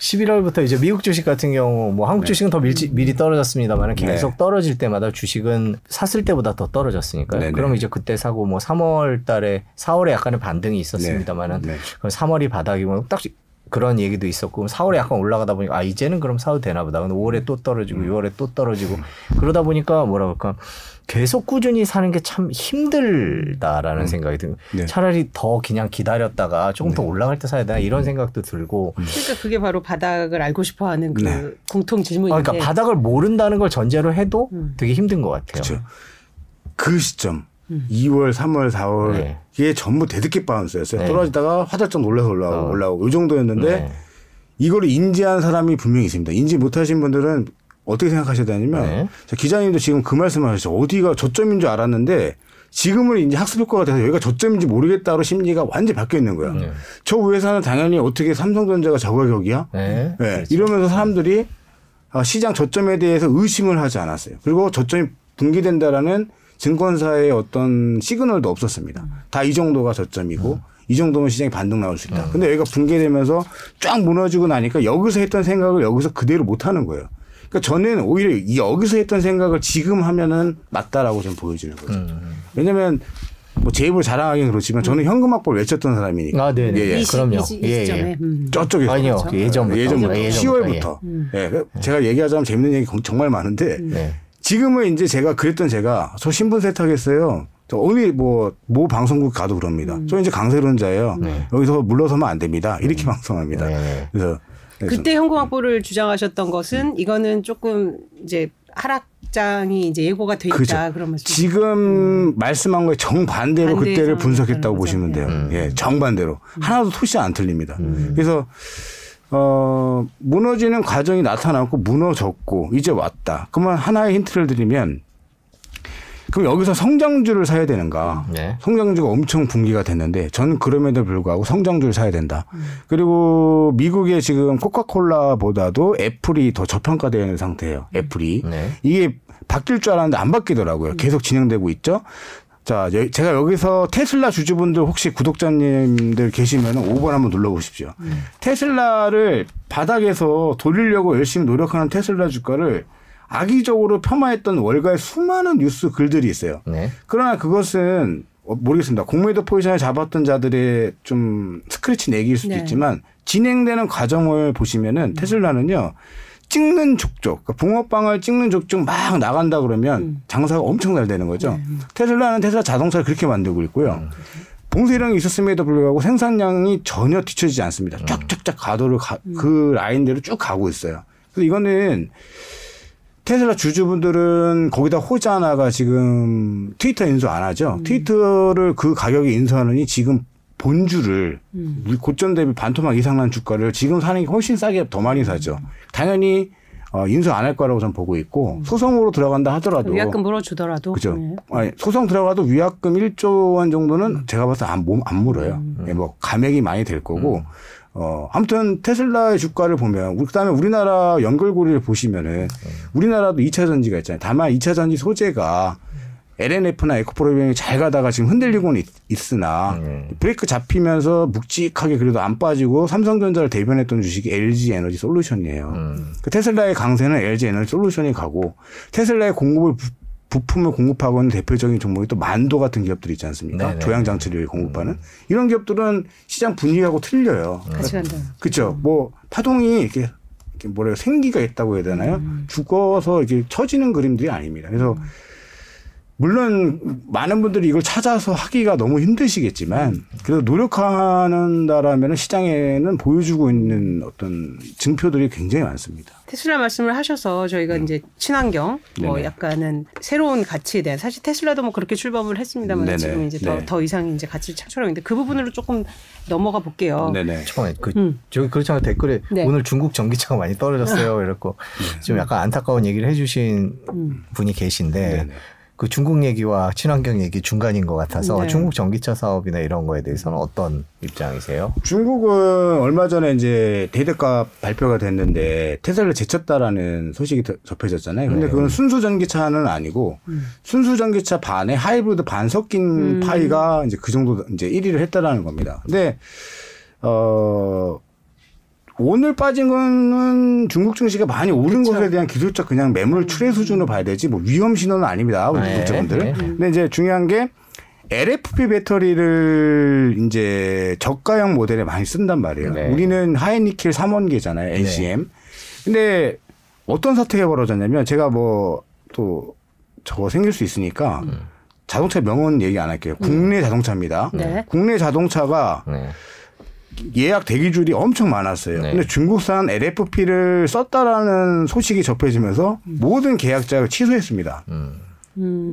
11월부터 이제 미국 주식 같은 경우 뭐 한국 주식은 더 밀지, 미리 떨어졌습니다만 계속 네. 떨어질 때마다 주식은 샀을 때보다 더 떨어졌으니까요. 네네. 그럼 이제 그때 사고 뭐 3월 달에 4월에 약간의 반등이 있었습니다만은 네. 네. 그럼 3월이 바닥이면 딱 그런 얘기도 있었고 4월에 약간 올라가다 보니까 아 이제는 그럼 사도 되나 보다. 근데 5월에 또 떨어지고 음. 6월에 또 떨어지고 그러다 보니까 뭐라 그럴까 계속 꾸준히 사는 게 참 힘들다라는 생각이 듭니다. 네. 차라리 더 그냥 기다렸다가 조금 더 올라갈 때 사야 되나 이런 생각도 들고 그러니까 그게 바로 바닥을 알고 싶어하는 그 네. 공통 아, 질문인데 그러니까 바닥을 모른다는 걸 전제로 해도 음. 되게 힘든 것 같아요. 그렇죠. 그 시점 음. 2월, 3월, 4월 네. 이게 전부 대드기 바운스였어요. 네. 떨어지다가 화들짝 놀라서 올라오고 어. 올라오고 이 정도였는데 네. 이거를 인지한 사람이 분명히 있습니다. 인지 못하신 분들은 어떻게 생각하셔야 되냐면 네. 자, 기자님도 지금 그 말씀을 하셨죠. 어디가 저점인 줄 알았는데 지금은 이제 학습 효과가 돼서 여기가 저점인지 모르겠다로 심리가 완전히 바뀌어 있는 거야. 네. 저 회사는 당연히 어떻게 삼성전자가 저 가격이야? 네. 네. 이러면서 사람들이 아, 시장 저점에 대해서 의심을 하지 않았어요. 그리고 저점이 붕괴된다라는 증권사의 어떤 시그널도 없었습니다. 다 이 정도가 저점이고 이 정도면 시장이 반등 나올 수 있다. 근데 여기가 붕괴되면서 쫙 무너지고 나니까 여기서 했던 생각을 여기서 그대로 못 하는 거예요. 그러니까 저는 오히려 이 여기서 했던 생각을 지금 하면은 맞다라고 좀 보여지는 거죠. 음. 왜냐면 뭐제 입으로 자랑하기는 그렇지만 저는 현금악보를 외쳤던 사람이니까. 아, 네네. 예, 예. 그럼요. 이 예. 예. 음. 저쪽에서. 아니요. 그렇죠. 예전부터. 예전부터. 예전부터. 10월부터. 예. 제가 얘기하자면 재밌는 얘기 정말 많은데 네. 지금은 이제 제가 그랬던 제가 저 신분 세탁했어요. 저 어디 뭐, 모 방송국 가도 그럽니다. 저 이제 강세론자예요. 여기서 물러서면 안 됩니다. 이렇게 방송합니다. 네. 그래서 그때 현금악보를 주장하셨던 것은 이거는 조금 이제 하락장이 이제 예고가 돼 있다 그죠. 그런 말씀. 지금 말씀한 거에 정반대로 그때를 분석했다고 보시면 돼요. 거죠. 예, 정반대로. 하나도 토시 안 틀립니다. 음. 그래서 어, 무너지는 과정이 나타났고 무너졌고 이제 왔다. 그러면 하나의 힌트를 드리면 그럼 여기서 성장주를 사야 되는가? 네. 성장주가 엄청 붕괴가 됐는데 저는 그럼에도 불구하고 성장주를 사야 된다. 그리고 미국의 지금 코카콜라보다도 애플이 더 저평가되어 있는 상태예요. 애플이. 네. 이게 바뀔 줄 알았는데 안 바뀌더라고요. 계속 진행되고 있죠. 자, 여- 제가 여기서 테슬라 주주분들 혹시 구독자님들 계시면 5번 한번 눌러보십시오. 테슬라를 바닥에서 돌리려고 열심히 노력하는 테슬라 주가를 악의적으로 폄하했던 월가의 수많은 뉴스 글들이 있어요. 네. 그러나 그것은 어, 모르겠습니다. 공매도 포지션을 잡았던 자들의 좀 스크래치 내기일 수도 네. 있지만 진행되는 과정을 보시면은 테슬라는요. 찍는 족족, 그러니까 붕어빵을 찍는 족족 막 나간다 그러면 장사가 엄청 잘 되는 거죠. 테슬라는 테슬라 자동차를 그렇게 만들고 있고요. 봉쇄령이 있었음에도 불구하고 생산량이 전혀 뒤처지지 않습니다. 쫙쫙쫙 가도를 가- 그 라인대로 쭉 가고 있어요. 그래서 이거는 테슬라 주주분들은 거기다 호자나가 지금 트위터 인수 안 하죠. 트위터를 그 가격에 인수하느니 지금 본주를 고점 대비 반토막 이상 난 주가를 지금 사는 게 훨씬 싸게 더 많이 사죠. 당연히 어, 인수 안 할 거라고 저는 보고 있고 소송으로 들어간다 하더라도 위약금 물어주더라도. 그죠. 네. 아니, 소송 들어가도 위약금 1조 원 정도는 제가 봐서 안, 몸- 안 물어요. 예, 뭐 감액이 많이 될 거고. 어, 아무튼 테슬라의 주가를 보면 우리- 그다음에 우리나라 연결고리를 보시면은 우리나라도 2차 전지가 있잖아요. 다만 2차 전지 소재가 LNF나 에코프로비움이 잘 가다가 지금 흔들리고는 있, 으나 브레이크 잡히면서 묵직하게 그래도 안 빠지고 삼성전자를 대변했던 주식이 LG 에너지 솔루션이에요. 그 테슬라의 강세는 LG 에너지 솔루션이 가고 테슬라의 공급을 부, 부품을 공급하고 있는 대표적인 종목이 또 만도 같은 기업들이 있지 않습니까? 네네. 조향 장치를 공급하는 이런 기업들은 시장 분위기하고 틀려요. 같이 간다. 그렇죠. 뭐 파동이 이렇게, 이렇게 뭐래요 생기가 있다고 해야 되나요? 죽어서 이렇게 처지는 그림들이 아닙니다. 그래서 물론 많은 분들이 이걸 찾아서 하기가 너무 힘드시겠지만 그래도 노력하는다라면 시장에는 보여주고 있는 어떤 증표들이 굉장히 많습니다. 테슬라 말씀을 하셔서 저희가 이제 친환경 뭐 음. 네네. 약간은 새로운 가치에 대한 사실 테슬라도 뭐 그렇게 출범을 했습니다만 네네. 지금 이제 더, 네. 더 이상의 이제 가치를 창출하고 있는데 그 부분으로 조금 넘어가 볼게요. 네네. 잠깐만, 그, 음. 저기 그렇잖아요. 댓글에 네. 오늘 중국 전기차가 많이 떨어졌어요. 이랬고, 좀 약간 안타까운 얘기를 해주신 음. 분이 계신데, 네네. 그 중국 얘기와 친환경 얘기 중간인 것 같아서 네. 중국 전기차 사업이나 이런 거에 대해서는 어떤 입장이세요? 중국은 얼마 전에 이제 대대값 발표가 됐는데 테슬라 제쳤다라는 소식이 더- 접해졌잖아요. 근데 네. 그건 순수 전기차는 아니고 순수 전기차 반에 하이브리드 반 섞인 파이가 이제 그 정도 이제 1위를 했다라는 겁니다. 근데 어 오늘 빠진 거는 중국 증시가 많이 오른 그쵸. 것에 대한 기술적 그냥 매물 출회 수준으로 봐야 되지 뭐 위험 신호는 아닙니다. 우리 네, 구독자분들. 네. 근데 이제 중요한 게 LFP 배터리를 이제 저가형 모델에 많이 쓴단 말이에요. 네. 우리는 하이니켈 3원계잖아요. NCM. 근데 어떤 사태가 벌어졌냐면 제가 뭐 또 저거 생길 수 있으니까 자동차 명언 얘기 안 할게요. 국내 자동차입니다. 네. 국내 자동차가 네. 예약 대기 줄이 엄청 많았어요. 네. 근데 중국산 LFP를 썼다라는 소식이 접해지면서 모든 계약자를 취소했습니다. 음.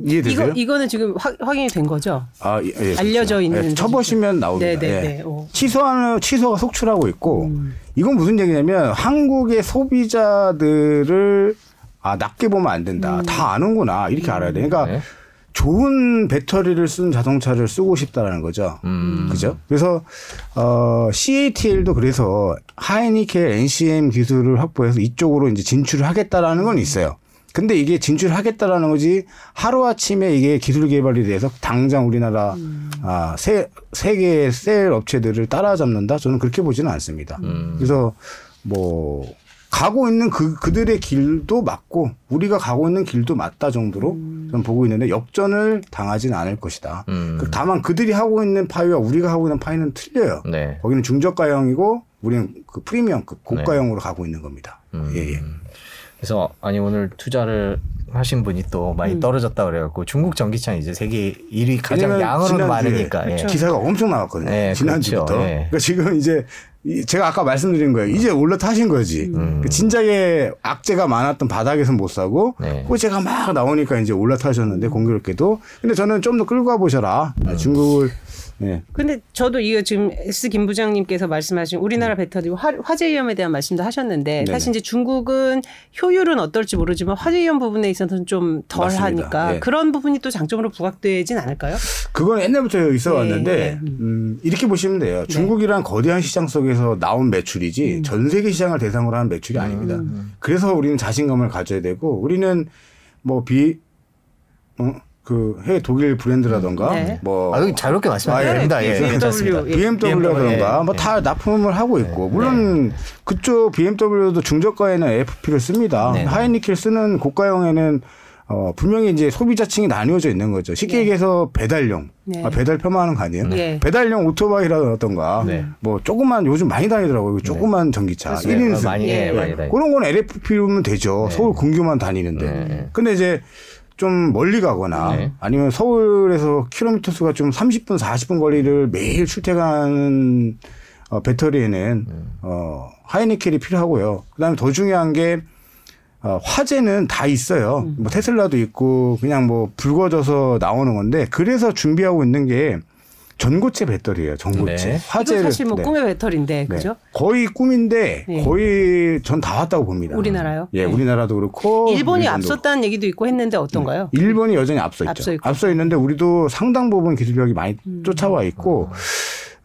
이해되세요? 이거 이거는 지금 확, 확인이 된 거죠? 아, 예, 예, 알려져 그렇죠. 있는 예, 쳐보시면 나옵니다. 네, 네, 예. 네. 오. 취소하는 취소가 속출하고 있고 음. 이건 무슨 얘기냐면 한국의 소비자들을 아 낮게 보면 안 된다. 다 아는구나 이렇게 알아야 돼. 그러니까 네. 좋은 배터리를 쓴 자동차를 쓰고 싶다라는 거죠. 음. 그죠? 그래서 어 CATL도 그래서 하이니켈 NCM 기술을 확보해서 이쪽으로 이제 진출을 하겠다라는 건 있어요. 근데 이게 진출하겠다라는 거지 하루 아침에 이게 기술 개발이 돼서 당장 우리나라 아세 세계 셀 업체들을 따라잡는다 저는 그렇게 보지는 않습니다. 그래서 뭐 가고 있는 그 그들의 길도 맞고 우리가 가고 있는 길도 맞다 정도로 저는 보고 있는데 역전을 당하지는 않을 것이다. 음. 그 다만 그들이 하고 있는 파이와 우리가 하고 있는 파이는 틀려요. 네. 거기는 중저가형이고 우리는 그 프리미엄급 고가형으로 가고 있는 겁니다. 음. 예, 예. 그래서 아니 오늘 투자를 하신 분이 또 많이 음. 떨어졌다 그래갖고 중국 전기차 이제 세계 1위 가장 지난주에 많으니까. 예. 기사가 엄청 나왔거든요. 네, 지난주부터. 그렇죠. 예. 그러니까 지금 이제 이- 제가 아까 말씀드린 거예요. 이제 올라타신 거지. 음. 그 진작에 악재가 많았던 바닥에서 못 사고 네. 호재가 막 나오니까 이제 올라타셨는데 공교롭게도. 근데 저는 좀 더 끌고 가보셔라. 중국을 예. 근데 저도 이거 지금 S 김 부장님께서 말씀하신 우리나라 배터리 화, 화재 위험에 대한 말씀도 하셨는데 음. 네네. 사실 이제 중국은 효율은 어떨지 모르지만 화재 위험 부분에 있어서는 좀덜 맞습니다. 하니까 예. 그런 부분이 또 장점으로 부각되진 않을까요? 그건 옛날부터 있어 왔는데 예, 예. 음, 이렇게 보시면 돼요. 중국이란 거대한 시장 속에서 나온 매출이지 전 세계 시장을 대상으로 한 매출이 아닙니다. 그래서 우리는 자신감을 가져야 되고 우리는 뭐비 어, 그 해외 독일 브랜드라던가 네. 뭐 아, 여기 자유롭게 말씀하셔도 아, 예. 됩니다. 예, BMW, 괜찮습니다. 예. BMW라던가 예, 뭐다 납품을 하고 있고 물론 그쪽 BMW도 중저가에는 AFP를 씁니다. 네. 하이니켈 쓰는 고가형에는 어 분명히 이제 소비자층이 나뉘어져 있는 거죠. 쉽게 네. 얘기해서 배달용, 네. 아, 배달 폄하하는 거 아니에요? 네. 배달용 오토바이라던가 네. 뭐 조그만 요즘 많이 다니더라고요. 조그만 전기차 그렇죠. 1인승. 많이 예, 예. 많이 다니. 그런 건 LFP면 되죠. 네. 서울 근교만 다니는데. 네. 근데 이제 좀 멀리 가거나 네. 아니면 서울에서 킬로미터 수가 좀 30분, 40분 거리를 매일 출퇴근하는 어, 배터리에는 어, 하이니켈이 필요하고요. 그다음에 더 중요한 게 어, 화재는 다 있어요. 뭐 테슬라도 있고 그냥 뭐 불거져서 나오는 건데 그래서 준비하고 있는 게 전고체 배터리예요. 전고체. 네. 화재를 사실 뭐 네. 꿈의 배터리인데 네. 그죠? 거의 꿈인데 네. 거의 전 다 왔다고 봅니다. 우리나라요? 예, 네. 우리나라도 그렇고 일본이 앞섰다는 얘기도 있고 했는데 어떤가요? 일본이 여전히 앞서 있죠. 앞서 앞서. 있는데 우리도 상당 부분 기술력이 많이 음. 쫓아와 있고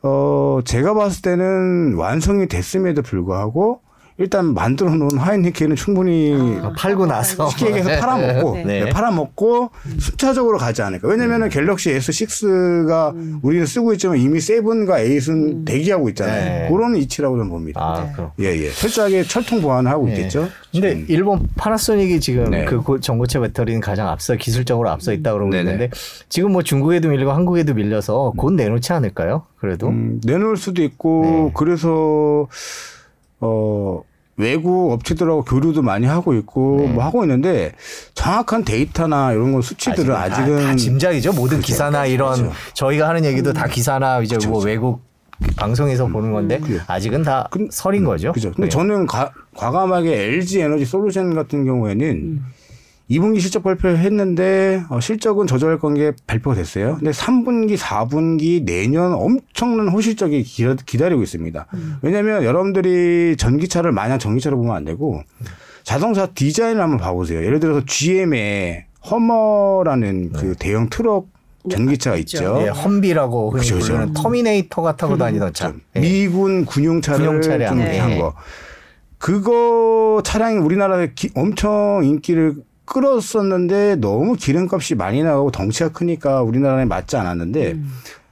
어 제가 봤을 때는 완성이 됐음에도 불구하고 일단 만들어 놓은 하이니켈은 충분히 어, 팔고 나서 쉽게 얘기해서 팔아먹고 네. 네, 팔아먹고 순차적으로 가지 않을까. 왜냐면은 갤럭시 S6가 음. 우리는 쓰고 있지만 이미 7과 8은 대기하고 있잖아요. 네. 그런 이치라고 저는 봅니다. 아, 네. 그럼. 예, 예. 철저하게 철통 보완을 하고 있겠죠. 근데 지금. 일본 파나소닉이 지금 네. 그 고- 전고체 배터리는 가장 앞서 기술적으로 앞서 있다 그러고. 있는데 지금 뭐 중국에도 밀리고 한국에도 밀려서 곧 내놓지 않을까요? 그래도 음, 내놓을 수도 있고 네. 그래서 어 외국 업체들하고 교류도 많이 하고 있고 뭐 하고 있는데 정확한 데이터나 이런 건 수치들은 네. 다- 아직은 다, 짐작이죠. 모든 기사나 이런 그렇죠. 저희가 하는 얘기도 다 기사나 이제 뭐 외국 방송에서 보는 건데 아직은 다 근- 설인 거죠. 그죠. 근데 네. 저는 가, 과감하게 LG 에너지 솔루션 같은 경우에는 음. 2분기 실적 발표했는데 어, 실적은 저조할 건 게 발표가 됐어요. 근데 3분기, 4분기 내년 엄청난 호실적이 기다- 기다리고 있습니다. 음. 왜냐하면 여러분들이 전기차를 마냥 전기차로 보면 안 되고 자동차 디자인을 한번 봐보세요. 예를 들어서 GM의 허머라는 그 대형 트럭 전기차가 있죠. 예, 험비라고 그죠. 부르는 터미네이터가 타고 다니던 차. 좀 예. 미군 군용차를 군용 차량. 좀 네. 한 거. 그거 차량이 우리나라에 기- 엄청 인기를 끌었었는데 너무 기름값이 많이 나가고 덩치가 크니까 우리나라에 맞지 않았는데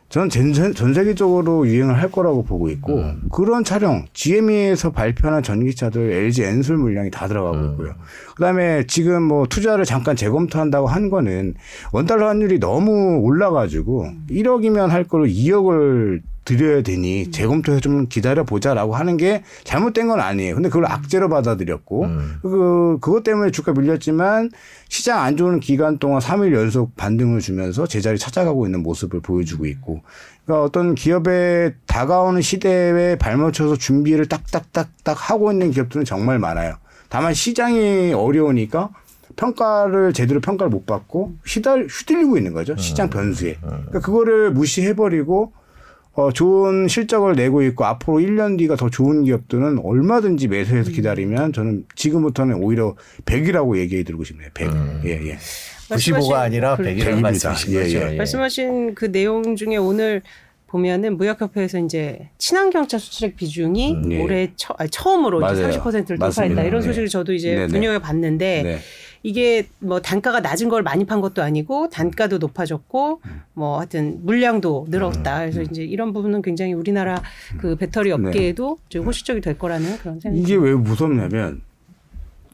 저는 전, 전- 전 세계적으로 유행을 할 거라고 보고 있고 음. 그런 차량 GME에서 발표하는 전기차들 LG 엔솔 물량이 다 들어가고 음. 있고요. 그다음에 지금 뭐 투자를 잠깐 재검토한다고 한 거는 원달러 환율이 너무 올라가지고 1억이면 할 거를 2억을 드려야 되니 재검토해서 좀 기다려 보자라고 하는 게 잘못된 건 아니에요. 근데 그걸 악재로 받아들였고 음. 그 그것 때문에 주가 밀렸지만 시장 안 좋은 기간 동안 3일 연속 반등을 주면서 제자리 찾아가고 있는 모습을 보여주고 있고 그러니까 어떤 기업의 다가오는 시대에 발맞춰서 준비를 딱딱딱딱 하고 있는 기업들은 정말 많아요. 다만 시장이 어려우니까 평가를 제대로 평가를 못 받고 휘달 휘둘리고 있는 거죠. 시장 변수에. 그러니까 그거를 무시해버리고 어, 좋은 실적을 내고 있고 앞으로 1년 뒤가 더 좋은 기업들은 얼마든지 매수해서 기다리면 저는 지금부터는 오히려 100이라고 얘기해 드리고 싶네요. 100. 예, 예. 95가 아니라 그렇죠. 100이라는 백입니다. 말씀이신 예, 거죠. 예. 예. 말씀하신 그 내용 중에 오늘 보면은 무역협회에서 이제 친환경차 수출액 비중이 음, 예. 올해 처, 아니, 처음으로 이제 맞아요. 30%를 맞습니다. 돌파했다 이런 네. 소식을 저도 이제 네네. 눈여겨 봤는데 네. 이게 뭐 단가가 낮은 걸 많이 판 것도 아니고 단가도 높아졌고 뭐 하여튼 물량도 늘었다. 음. 그래서 이제 이런 부분은 굉장히 우리나라 그 배터리 업계에도 좀 호시적이 될 거라는 그런 생각이 네. 이게 왜 무섭냐면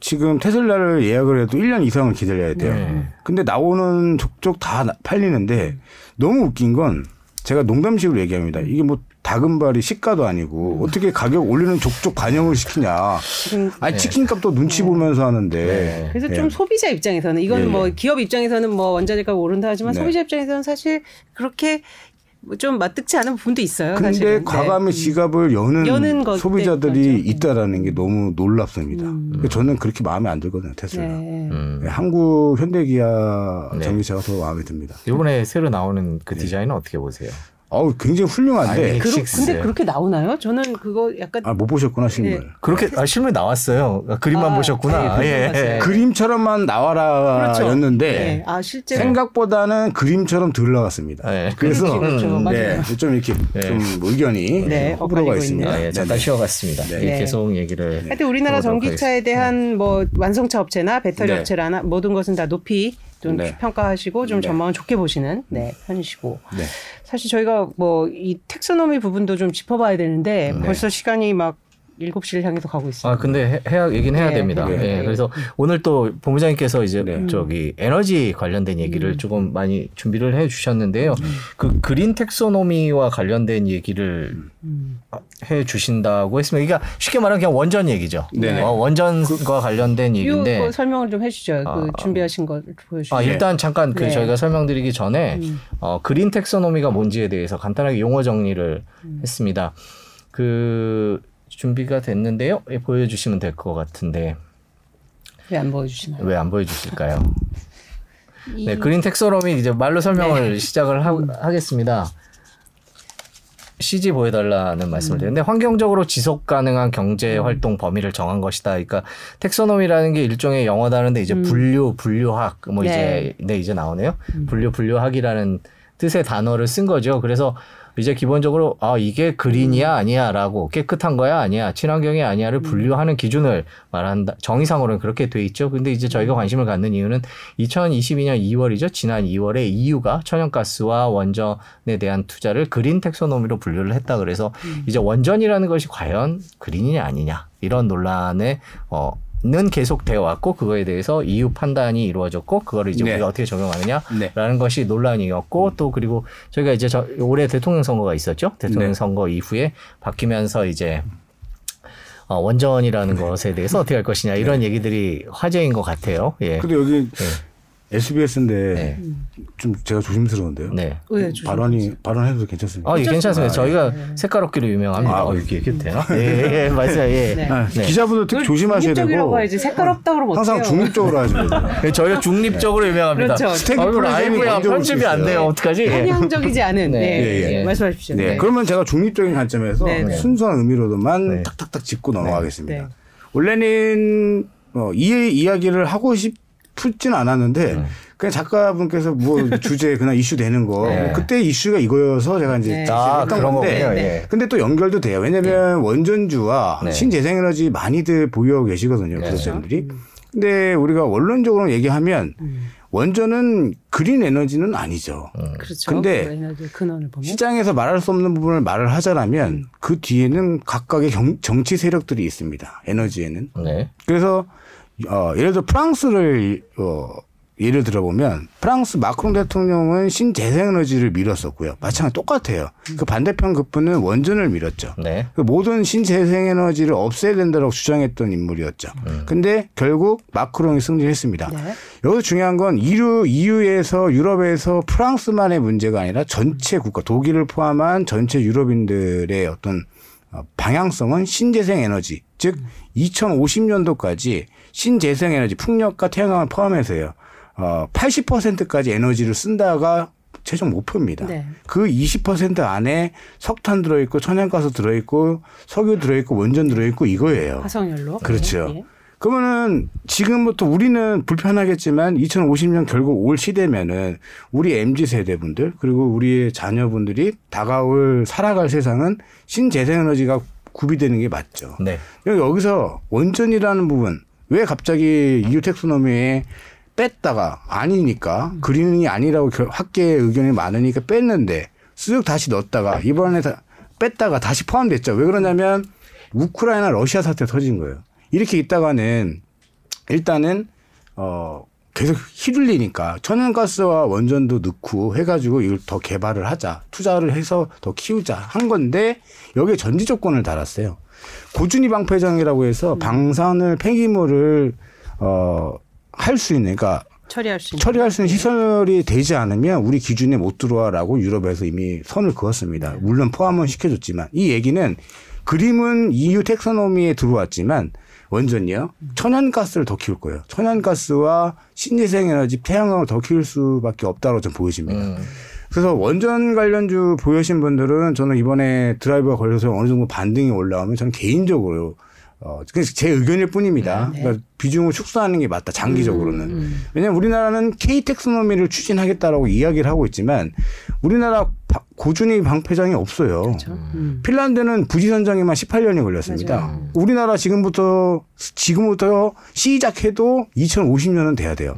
지금 테슬라를 예약을 해도 1년 이상을 기다려야 돼요. 네. 근데 나오는 족족 다 나- 팔리는데 너무 웃긴 건 제가 농담식으로 얘기합니다. 이게 뭐 다금발이 시가도 아니고 어떻게 가격 올리는 족족 반영을 시키냐. 지금 아니 치킨값도 눈치 보면서 하는데. 네. 그래서 예. 좀 소비자 입장에서는 이건 예, 예. 뭐 기업 입장에서는 뭐 원자재가 오른다 하지만 네. 소비자 입장에서는 사실 그렇게 뭐좀 맞득치 않은 부분도 있어요. 근데 사실은. 네. 과감히 지갑을 여는, 여는 것 소비자들이 때문에 있다라는 게 너무 놀랍습니다. 음. 그래서 저는 그렇게 마음에 안 들거든요, 테슬라. 네. 음. 네, 한국 현대기아 네. 전기차가 더 마음에 듭니다. 이번에 새로 나오는 그 네. 디자인은 어떻게 보세요? 어우, 굉장히 훌륭한데. 아니, 그러. 근데 그렇게 나오나요? 저는 그거 약간 아, 못 보셨구나, 네. 실물. 그렇게 아, 실물 나왔어요. 아, 그림만 아, 보셨구나. 네, 예. 봤어요. 그림처럼만 나와라 그렇죠. 였는데 네. 아 실제로 생각보다는 그림처럼 덜 나왔습니다. 네. 그래서 그렇죠, 그렇죠. 네. 좀 이렇게 네. 좀 의견이 네, 호불호가 있습니다. 아, 예, 잠깐. 쉬어갔습니다. 네. 예, 네. 계속 얘기를. 하여튼 우리나라 전기차에 대한 뭐 완성차 업체나 배터리 네. 업체라나 모든 것은 다 높이 좀 네. 평가하시고 좀 네. 전망을 좋게 보시는 네, 편이시고 네. 사실 저희가 뭐 이 텍소노미 부분도 좀 짚어봐야 되는데 네. 벌써 시간이 막 7시를 향해서 가고 있어요. 아 근데 해, 야 얘기는 해야 네, 됩니다. 네, 예, 네. 그래서 오늘 또 본부장님께서 이제 네. 저기 에너지 관련된 얘기를 음. 조금 많이 준비를 해 주셨는데요. 그 그린 텍소노미와 관련된 얘기를 음. 해 주신다고 했으면 이게 쉽게 말하면 그냥 원전 얘기죠. 네네. 어, 원전과 관련된 이 얘기인데 거 설명을 좀 해 주죠. 그 아. 준비하신 걸 보여 주시죠. 아, 일단 잠깐 그 네. 저희가 설명드리기 전에 음. 어, 그린 텍소노미가 뭔지에 대해서 간단하게 용어 정리를 음. 했습니다. 그 준비가 됐는데요. 예, 보여주시면 될 것 같은데 왜 안 보여주시나요? 왜 안 보여주실까요? 이- 네, 그린 텍소노미 이제 말로 설명을 네. 시작을 하, 음. 하겠습니다. CG 보여달라는 음. 말씀을 드렸는데 환경적으로 지속 가능한 경제 활동 범위를 정한 것이다. 그러니까 텍소노미라는 게 일종의 영어 단어인데 이제 음. 분류 분류학 뭐 네. 이제 네 이제 나오네요. 음. 분류 분류학이라는 뜻의 단어를 쓴 거죠. 그래서 이제 기본적으로 아 이게 그린이야? 아니야라고 깨끗한 거야? 아니야? 친환경이 아니야를 분류하는 기준을 말한다 정의상으로는 그렇게 돼 있죠. 근데 이제 저희가 관심을 갖는 이유는 2022년 2월이죠. 지난 2월에 EU가 천연가스와 원전에 대한 투자를 그린 텍소노미로 분류를 했다. 그래서 이제 원전이라는 것이 과연 그린이냐 아니냐? 이런 논란에 어. 는 계속 되어 왔고 그거에 대해서 EU 판단이 이루어졌고 그거를 이제 네. 우리가 어떻게 적용하느냐 네. 라는 것이 논란이었고 또 그리고 저희가 이제 저 올해 대통령 선거가 있었죠. 대통령 네. 선거 이후에 바뀌면서 이제 어, 원전이라는 것에 대해서 어떻게 할 것이냐 이런 얘기들이 화제인 것 같아요. 예. 근데 여기 SBS인데 네. 좀 제가 조심스러운데요. 네. 왜 조심- 발언이 발언해도 괜찮습니까? 아, 예, 괜찮습니다. 저희가 네. 색깔없기로 유명합니다. 네. 어, 이렇게 얘기해도 되나? 예, 예, 예, 맞아요. 예. 네. 아, 네. 기자분들 특히 조심하셔야 중립적이라고 되고 해야지 색깔 없다 그러면 항상 어때요? 중립적으로 돼요. 예, 저희가 중립적으로 유명합니다. 그렇죠. 아, 라이브야 편집이 안. 돼요. 어떡하지? 예. 편향적이지 않은 네. 네. 예, 예. 말씀하십시오. 네. 그러면 제가 중립적인 관점에서 네, 네. 순수한 의미로도만 네. 탁탁탁 짚고 넘어가겠습니다. 네. 원래는 어, 이 이야기를 하고 싶 진 않았는데 네. 그냥 작가분께서 뭐 주제 그냥 이슈 되는 거 네. 뭐 그때 이슈가 이거여서 제가 이제 네. 아, 했던 건데 거군요. 네. 예. 근데 또 연결도 돼요. 왜냐면 원전주와 네. 신재생에너지 많이들 보유하고 계시거든요. 네. 구독자님들이. 근데 우리가 원론적으로 얘기하면 음. 원전은 그린 에너지는 아니죠. 그렇죠. 근데 그 에너지 근원을 보면 시장에서 말할 수 없는 부분을 말을 하자라면 그 뒤에는 각각의 경- 정치 세력들이 있습니다. 에너지에는. 네. 그래서 어, 예를 들어 프랑스를 어, 예를 들어보면 프랑스 마크롱 대통령은 신재생에너지를 밀었었고요. 마찬가지 똑같아요. 그 반대편 급부는 원전을 밀었죠. 네. 그 모든 신재생에너지를 없애야 된다고 주장했던 인물이었죠. 근데 결국 마크롱이 승리했습니다. 네. 여기서 중요한 건 EU, EU에서 유럽에서 프랑스만의 문제가 아니라 전체 국가, 독일을 포함한 전체 유럽인들의 어떤 어, 방향성은 신재생 에너지, 즉 2050년도까지 신재생 에너지, 풍력과 태양광을 포함해서요. 어, 80%까지 에너지를 쓴다가 최종 목표입니다. 네. 그20% 안에 석탄 들어있고 천연가스 들어있고 석유 들어있고 원전 들어있고 이거예요. 화석연료. 그렇죠. 예. 그러면은 지금부터 우리는 불편하겠지만 2050년 결국 올 시대면은 우리 MZ 세대분들 그리고 우리의 자녀분들이 다가올 살아갈 세상은 신재생에너지가 구비되는 게 맞죠. 네. 여기서 원전이라는 부분 왜 갑자기 EU 텍스노미에 뺐다가 아니니까 그린이 아니라고 결- 학계의 의견이 많으니까 뺐는데 쓱 다시 넣었다가 이번에 다 뺐다가 다시 포함됐죠. 왜 그러냐면 우크라이나 러시아 사태 터진 거예요. 이렇게 있다가는 일단은 어 계속 휘둘리니까 천연가스와 원전도 넣고 해가지고 이걸 더 개발을 하자 투자를 해서 더 키우자 한 건데 여기에 전지 조건을 달았어요. 고준위 방패장이라고 해서 방사능 폐기물을 어할 수 있는 그러니까 처리할 수 있는. 처리할 수 있는 시설이 되지 않으면 우리 기준에 못 들어와라고 유럽에서 이미 선을 그었습니다. 물론 포함은 시켜줬지만 이 얘기는 그림은 EU 텍소노미에 들어왔지만 원전이요 천연가스를 더 키울 거예요. 천연가스와 신재생에너지 태양광을 더 키울 수밖에 없다고 좀 보여집니다. 음. 그래서 원전 관련주 보유하신 분들은 저는 이번에 드라이버가 걸려서 어느 정도 반등이 올라오면 저는 개인적으로 어, 그냥 제 의견일 뿐입니다. 그러니까 비중을 축소하는 게 맞다, 장기적으로는. 왜냐하면 우리나라는 K 텍스노미를 추진하겠다라고 이야기를 하고 있지만 우리나라 바- 고준위 방패장이 없어요. 음. 핀란드는 부지선장에만 18년이 걸렸습니다. 우리나라 지금부터 지금부터 시작해도 2050년은 돼야 돼요.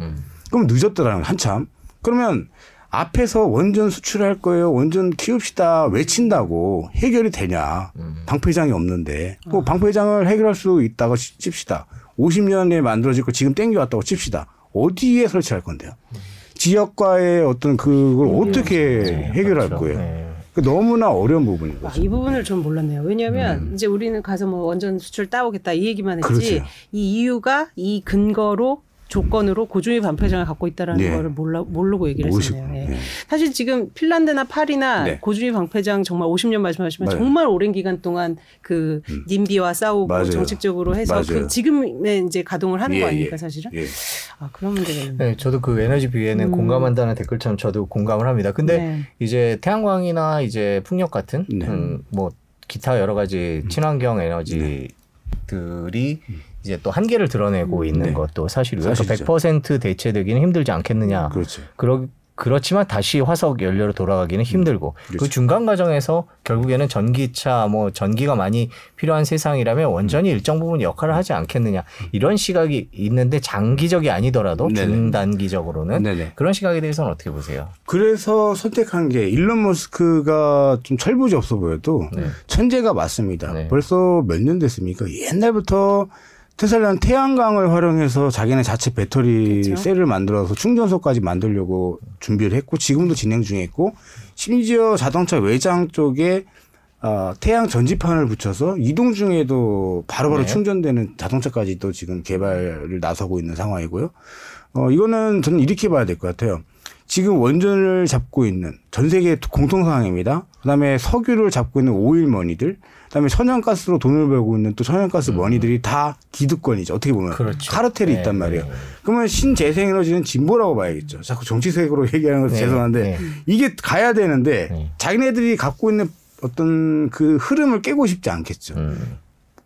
그럼 늦었더라는 한참. 그러면 앞에서 원전 수출할 거예요. 원전 키웁시다. 외친다고 해결이 되냐. 방패장이 없는데. 그 방패장을 해결할 수 있다고 치- 칩시다. 50년에 만들어질 거 지금 땡겨왔다고 칩시다. 어디에 설치할 건데요? 지역과의 어떤 그걸 어떻게 해결할 그렇죠. 거예요? 네. 그 너무나 어려운 부분인 아, 거죠. 이 부분을 좀 몰랐네요. 왜냐하면 이제 우리는 가서 뭐 원전 수출 따오겠다 이 얘기만 했지 그렇죠. 이 이유가 이 근거로 조건으로 고준위 반패장을 갖고 있다라는 네. 거를 몰라, 모르고 얘기를 모르시고, 했었네요. 예. 네. 사실 지금 핀란드나 파리나 네. 고준위 방패장 정말 50년 말씀하시면 맞아요. 정말 오랜 기간 동안 그 님비와 싸우고 맞아요. 정책적으로 해서. 그 지금의 이제 가동을 하는 예, 거 아닙니까 예. 사실은? 예. 아 그런 문제가 있네. 네, 저도 그 에너지 비에는 음. 공감한다는 댓글처럼 저도 공감을 합니다. 근데 네. 이제 태양광이나 이제 풍력 같은 네. 음, 뭐 기타 여러 가지 친환경 에너지들이 이제 또 한계를 드러내고 있는 네. 것도 사실이고요. 사실이죠. 100% 대체되기는 힘들지 않겠느냐. 그렇죠. 그러, 그렇지만 다시 화석 연료로 돌아가기는 힘들고 그 그렇죠. 중간 과정에서 결국에는 전기차 뭐 전기가 많이 필요한 세상이라면 원전이 일정 부분 역할을 하지 않겠느냐 이런 시각이 있는데 장기적이 아니더라도 네네. 중단기적으로는 네네. 그런 시각에 대해서는 어떻게 보세요? 그래서 선택한 게 일론 머스크가 좀 철부지 없어 보여도 네. 천재가 맞습니다. 네. 벌써 몇 년 됐습니까? 옛날부터 테슬라는 태양광을 활용해서 자기네 자체 배터리 그렇죠. 셀을 만들어서 충전소까지 만들려고 준비를 했고 지금도 진행 중에 있고 심지어 자동차 외장 쪽에 어, 태양 전지판을 붙여서 이동 중에도 바로바로 네. 충전되는 자동차까지 또 지금 개발을 나서고 있는 상황이고요. 어, 이거는 저는 이렇게 봐야 될 것 같아요. 지금 원전을 잡고 있는 전 세계 공통 상황입니다. 그다음에 석유를 잡고 있는 오일 머니들, 그다음에 천연가스로 돈을 벌고 있는 또 천연가스 머니들이 다 기득권이죠. 어떻게 보면 음. 그렇죠. 카르텔이 네, 있단 말이에요. 네. 그러면 신재생에너지는 진보라고 봐야겠죠. 자꾸 정치색으로 얘기하는 것도 네, 죄송한데 네. 이게 가야 되는데 네. 자기네들이 갖고 있는 어떤 그 흐름을 깨고 싶지 않겠죠. 음.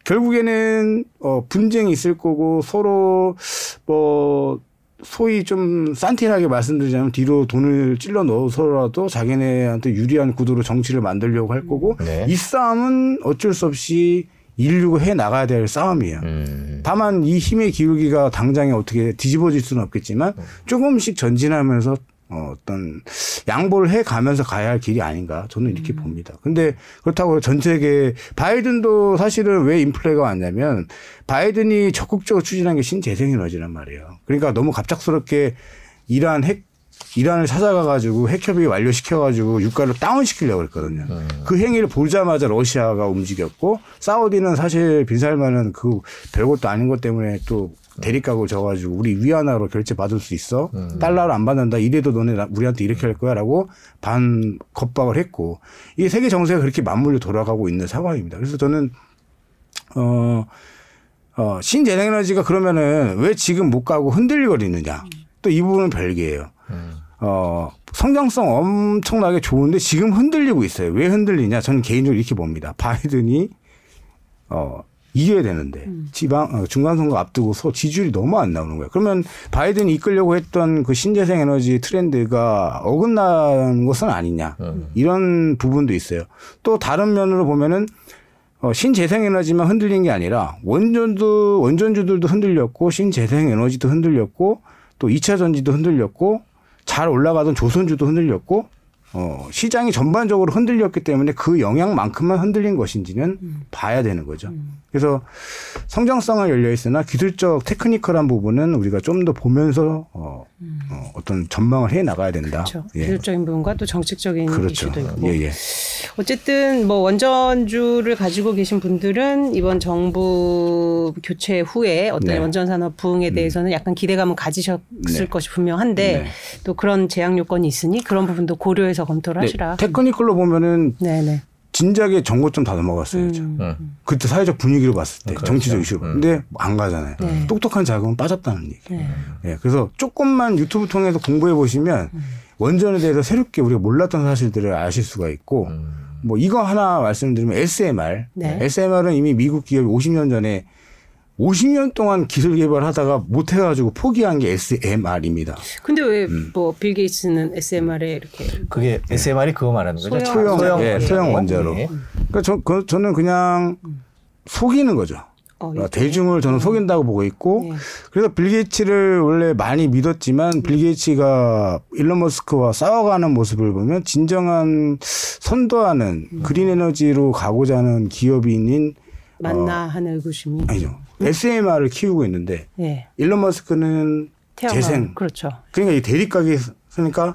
결국에는 어 분쟁이 있을 거고 서로 뭐 소위 좀 산티하게 말씀드리자면 뒤로 돈을 찔러 넣어서라도 자기네한테 유리한 구도로 정치를 만들려고 할 거고 네. 이 싸움은 어쩔 수 없이 인류가 해 나가야 될 싸움이에요. 음. 다만 이 힘의 기울기가 당장에 어떻게 뒤집어질 수는 없겠지만 조금씩 전진하면서 어, 어떤 양보를 해 가면서 가야 할 길이 아닌가 저는 이렇게 봅니다. 근데 그렇다고 전 세계 바이든도 사실은 왜 인플레가 왔냐면 바이든이 적극적으로 추진한 게 신재생 에너지란 말이에요. 그러니까 너무 갑작스럽게 이란 핵 이란을 찾아가 가지고 핵협의 완료시켜 가지고 유가를 다운 시키려고 그랬거든요. 그 행위를 보자마자 러시아가 움직였고 사우디는 사실 빈살만은 그 별것도 아닌 것 때문에 또 대립각을 져가지고 우리 위안화로 결제 받을 수 있어 달러를 안 받는다 이래도 너네 나- 우리한테 이렇게 할 거야라고 반 겁박을 했고 이게 세계 정세가 그렇게 맞물려 돌아가고 있는 상황입니다. 그래서 저는 어, 어, 신재생에너지가 그러면은 왜 지금 못 가고 흔들거리느냐. 또 이 부분은 별개예요. 어, 성장성 엄청나게 좋은데 지금 흔들리고 있어요. 왜 흔들리냐? 저는 개인적으로 이렇게 봅니다. 바이든이 어 이겨야 되는데 지방 어, 중간 선거 앞두고서 지지율이 너무 안 나오는 거예요. 그러면 바이든이 이끌려고 했던 그 신재생 에너지 트렌드가 어긋나는 것은 아니냐 이런 부분도 있어요. 또 다른 면으로 보면은 어, 신재생 에너지만 흔들린 게 아니라 원전도 원전주들도 흔들렸고 신재생 에너지도 흔들렸고 또 2차 전지도 흔들렸고 잘 올라가던 조선주도 흔들렸고 어, 시장이 전반적으로 흔들렸기 때문에 그 영향만큼만 흔들린 것인지는 봐야 되는 거죠. 그래서 성장성은 열려 있으나 기술적 테크니컬한 부분은 우리가 좀 더 보면서 어, 어, 어떤 전망을 해 나가야 된다. 그렇죠. 예. 기술적인 부분과 또 정책적인 그렇죠. 이슈도 있고. 예, 예. 어쨌든 뭐 원전주를 가지고 계신 분들은 이번 정부 교체 후에 어떤 네. 음. 원전 산업 부흥에 대해서는 약간 기대감을 가지셨을 네. 것이 분명한데 네. 또 그런 제약 요건이 있으니 그런 부분도 고려해서 검토를 네, 하시라. 테크니컬로 보면은 네네. 진작에 정고점 다 넘어갔어야죠. 음. 음. 그때 사회적 분위기로 봤을 때 그렇죠. 정치적 이슈로. 음. 근데 안 가잖아요. 네. 똑똑한 자금은 빠졌다는 얘기. 네. 예, 그래서 조금만 유튜브 통해서 공부해 보시면 음. 원전에 대해서 새롭게 우리가 몰랐던 사실들을 아실 수가 있고 음. 뭐 이거 하나 말씀드리면 SMR. 네. SMR은 이미 미국 기업이 50년 전에 50년 동안 기술 개발하다가 못 해가지고 포기한 게 SMR입니다. 근데 왜 음. 뭐빌 게이츠는 SMR에 이렇게 그게 SMR이 그거 말하는 거죠? 소형- 소형, 예, 소형 원자로. 예. 그러니까 저, 그, 저는 그냥 속이는 거죠. 어, 어, 대중을 저는 속인다고 보고 있고 네. 그래서 빌 게이츠를 원래 많이 믿었지만 빌 게이츠가 일론 머스크와 싸워가는 모습을 보면 진정한 선도하는 음. 그린 에너지로 가고자 하는 기업인인 맞나 하는 의구심이. 어. 아니죠. SMR을 키우고 있는데 예. 일론 머스크는 태양광. 재생 그렇죠. 그러니까 이 대립각이 있으니까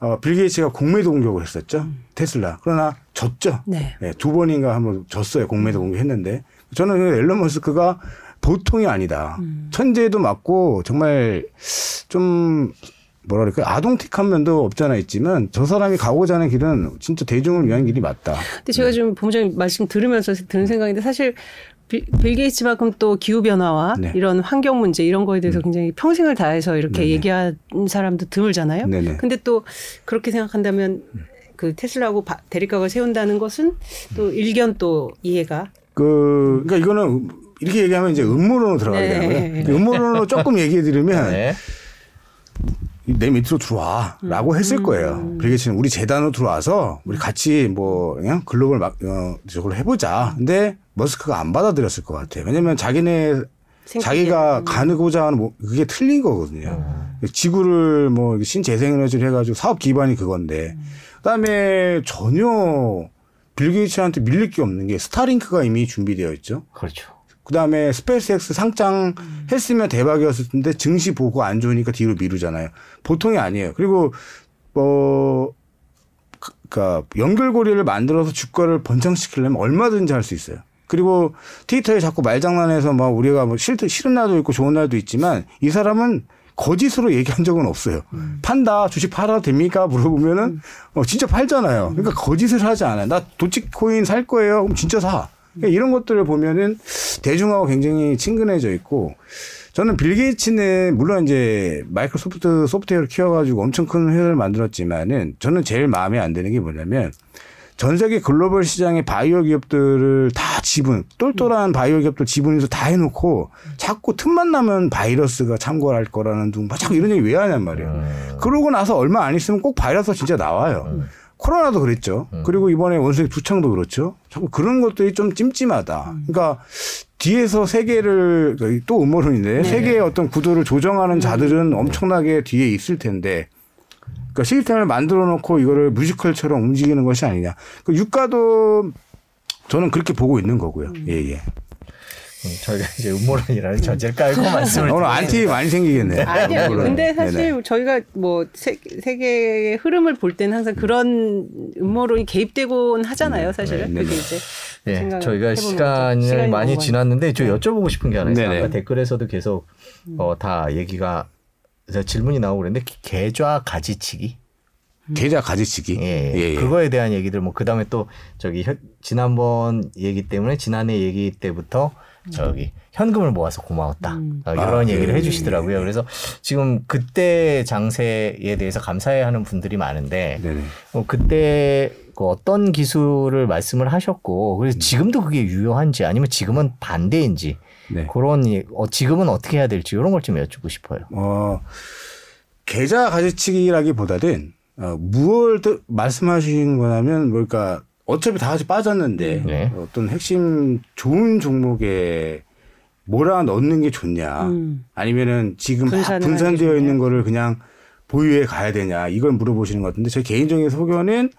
어, 빌 게이츠가 공매도 공격을 했었죠. 테슬라. 그러나 졌죠. 네. 예, 두 번인가 한번 졌어요. 공매도 공격했는데 저는 그 앨런 머스크가 보통이 아니다. 천재도 맞고 정말 좀 뭐라 그럴까 아동틱한 면도 없잖아 있지만 저 사람이 가고자 하는 길은 진짜 대중을 위한 길이 맞다. 근데 제가 지금 본부장님 말씀 들으면서 드는 생각인데 사실 빌, 빌 게이츠만큼 또 기후 변화와 네. 이런 환경 문제 이런 거에 대해서 굉장히 평생을 다해서 이렇게 네네. 얘기한 사람도 드물잖아요. 네네. 근데 또 그렇게 생각한다면 그 테슬라하고 바- 대립각을 세운다는 것은 또 일견 또 이해가 그 그러니까 이거는 이렇게 얘기하면 이제 음모론으로 들어가게 네. 되는 거예요. 음모론으로 조금 얘기해 드리면 네. 내 밑으로 들어와라고 했을 거예요. 빌게이츠는 우리 재단으로 들어와서 우리 같이 뭐 그냥 글로벌 막 어, 저걸 해보자. 근데 머스크가 안 받아들였을 것 같아요. 왜냐하면 자기네 자기가 가고자 하는 뭐 그게 틀린 거거든요. 지구를 뭐 신재생에너지를 해가지고 사업 기반이 그건데 그다음에 전혀 빌 게이츠한테 밀릴 게 없는 게 스타링크가 이미 준비되어 있죠. 그렇죠. 그다음에 스페이스X 상장 했으면 대박이었을 텐데 증시 보고 안 좋으니까 뒤로 미루잖아요. 보통이 아니에요. 그리고 뭐 그- 그러니까 연결고리를 만들어서 주가를 번창시키려면 얼마든지 할 수 있어요. 그리고 트위터에 자꾸 말장난해서 막 우리가 뭐 싫, 싫은 날도 있고 좋은 날도 있지만 이 사람은 거짓으로 얘기한 적은 없어요. 판다 주식 팔아도 됩니까? 물어보면은 어, 진짜 팔잖아요. 그러니까 거짓을 하지 않아요. 나 도치코인 살 거예요. 그럼 진짜 사. 그러니까 이런 것들을 보면은 대중하고 굉장히 친근해져 있고 저는 빌 게이츠는 물론 이제 마이크로소프트 소프트웨어를 키워가지고 엄청 큰 회사를 만들었지만은 저는 제일 마음에 안 드는 게 뭐냐면 전 세계 글로벌 시장의 바이오 기업들을 다 지분, 똘똘한 바이오 기업들 지분에서 다 해놓고 자꾸 틈만 나면 바이러스가 참고할 거라는 둥, 자꾸 이런 얘기 왜 하냔 말이에요. 그러고 나서 얼마 안 있으면 꼭 바이러스가 진짜 나와요. 코로나도 그랬죠. 그리고 이번에 원숭이 두창도 그렇죠. 자꾸 그런 것들이 좀 찜찜하다. 그러니까 뒤에서 세계를 또 음모론인데 세계의 어떤 구도를 조정하는 자들은 엄청나게 뒤에 있을 텐데 그러니까 시스템을 만들어 놓고 이거를 뮤지컬처럼 움직이는 것이 아니냐. 그 유가도 저는 그렇게 보고 있는 거고요. 예, 예. 음, 저희가 이제 음모론이라는 전제를 깔고 말씀을 오늘 안티 많이 생기겠네. 아니요. 물론. 근데 사실 네네. 저희가 뭐 세, 세계의 흐름을 볼 때는 항상 그런 음모론이 개입되곤 하잖아요. 사실은 네, 그게 네. 이제 예, 생각을 저희가. 시간이 많이 지났는데 저 여쭤보고 싶은 게 하나 있어요. 아까 댓글에서도 계속 어, 다 얘기가 질문이 나오고 그랬는데 계좌 가지치기 계좌 가지치기. 예, 예, 예. 그거에 대한 얘기들 뭐 그다음에 또 저기 현- 지난번 얘기 때문에 지난해 얘기 때부터 저기 현금을 모아서 고마웠다 어, 이런 아, 얘기를 예, 해주시더라고요. 그래서 지금 그때 장세에 대해서 감사해하는 분들이 많은데. 어, 그때 그 어떤 기술을 말씀을 하셨고 음. 그래서 지금도 그게 유효한지 아니면 지금은 반대인지 네. 그런 예- 어, 지금은 어떻게 해야 될지 이런 걸 좀 여쭙고 싶어요. 어, 계좌 가지치기라기보다는 어, 무엇을 뜻- 말씀하시는 거냐면 뭘까 어차피 다 같이 빠졌는데 네. 어떤 핵심 좋은 종목에 뭐라 넣는 게 좋냐 음. 아니면은 지금 분산되어. 있는 거를 그냥 보유해 가야 되냐 이걸 물어보시는 것 같은데 제 개인적인 소견은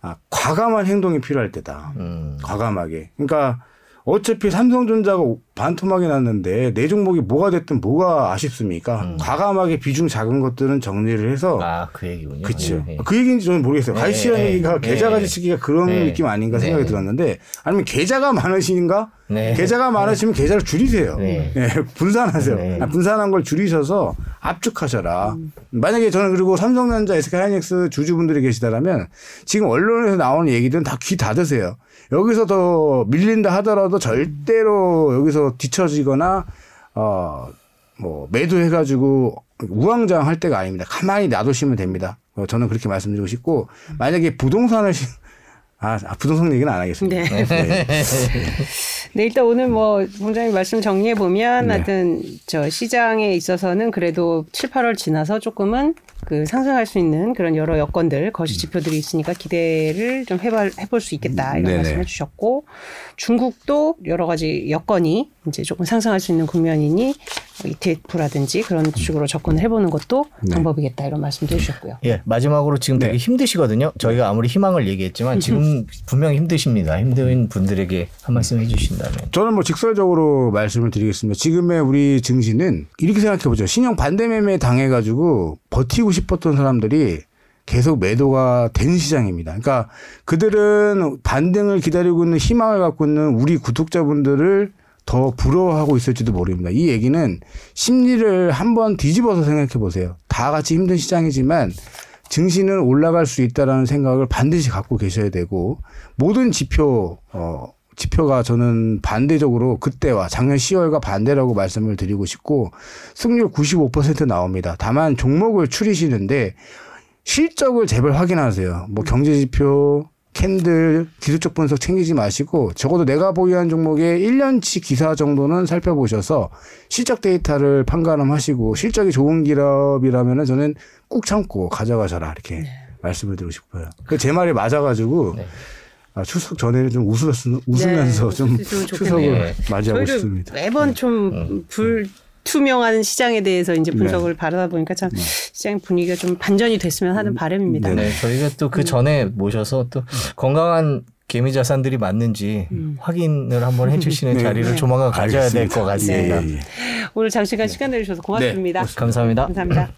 아, 과감한 행동이 필요할 때다. 음. 과감하게. 그러니까 어차피 삼성전자가 반토막이 났는데 내 종목이 뭐가 됐든 뭐가 아쉽습니까? 과감하게 비중 작은 것들은 정리를 해서 음. 아그 얘기군요. 그렇죠. 예, 예. 그 얘기인지 저는 모르겠어요. 네, 얘기가 네, 계좌 네. 가지치기가 그런 네. 느낌 아닌가 생각이 네. 들었는데 아니면 계좌가 많으신가? 네. 계좌가 많으시면 계좌를 줄이세요. 네. 예, 분산하세요. 네. 아, 분산한 걸 줄이셔서 압축하셔라. 만약에 저는 그리고 삼성전자, SK하이닉스 주주분들이 계시다라면 지금 언론에서 나오는 얘기들은 다 귀 닫으세요. 여기서 더 밀린다 하더라도 절대로 여기서 뒤처지거나 어, 뭐 매도해가지고 우왕좌왕 할 때가 아닙니다. 가만히 놔두시면 됩니다. 어, 저는 그렇게 말씀드리고 싶고 만약에 부동산을 시- 아, 아, 부동산 얘기는 안 하겠습니다. 네. 네. 네, 일단 오늘 뭐 본장님 말씀 정리해 보면 네. 하여튼 저 시장에 있어서는 그래도 7, 8월 지나서 조금은 그 상승할 수 있는 그런 여러 여건들 거시 지표들이 있으니까 기대를 좀 해볼, 해볼 수 있겠다 이런 네네. 말씀해 주셨고 중국도 여러 가지 여건이 이제 조금 상승할 수 있는 국면이니 ETF라든지 그런 식으로 접근을 해보는 것도 네. 방법이겠다 이런 말씀도 해주셨고요. 예, 마지막으로 지금 되게 네. 힘드시거든요. 저희가 아무리 희망을 얘기했지만 지금 분명히 힘드십니다. 힘든 분들에게 한 말씀 해주신다면. 저는 뭐 직설적으로 말씀을 드리겠습니다. 지금의 우리 증시는 이렇게 생각해 보죠. 신형 반대매매 당해가지고 버티고 싶었던 사람들이 계속 매도가 된 시장입니다. 그러니까 그들은 반등을 기다리고 있는 희망을 갖고 있는 우리 구독자분들을 더 부러워하고 있을지도 모릅니다. 이 얘기는 심리를 한번 뒤집어서 생각해 보세요. 다 같이 힘든 시장이지만 증시는 올라갈 수 있다라는 생각을 반드시 갖고 계셔야 되고 모든 지표 어 지표가 저는 반대적으로 그때와 작년 10월과 반대라고 말씀을 드리고 싶고 승률 95% 나옵니다. 다만 종목을 추리시는데 실적을 제발 확인하세요. 뭐 경제 지표, 캔들, 기술적 분석 챙기지 마시고 적어도 내가 보유한 종목의 1년치 기사 정도는 살펴보셔서 실적 데이터를 판가름하시고 실적이 좋은 기업이라면은 저는 꾹 참고 가져가셔라 이렇게 말씀을 드리고 싶어요. 그 제 말이 맞아가지고 네. 아, 추석 전에는 좀 웃으면서, 웃으면서 네, 좀. 추석을 맞이하고 저희도 싶습니다. 매번 좀 불 투명한 시장에 대해서 이제 분석을 바라다 보니까 참 시장 분위기가 좀 반전이 됐으면 하는 바람입니다. 네, 저희가 또 그 전에 모셔서 또 건강한 개미 자산들이 맞는지 확인을 한번 해주시는 네. 자리를 조만간 가져야 될 것 같습니다. 예, 예, 예. 오늘 장시간 시간 내주셔서 고맙습니다. 감사합니다. 감사합니다.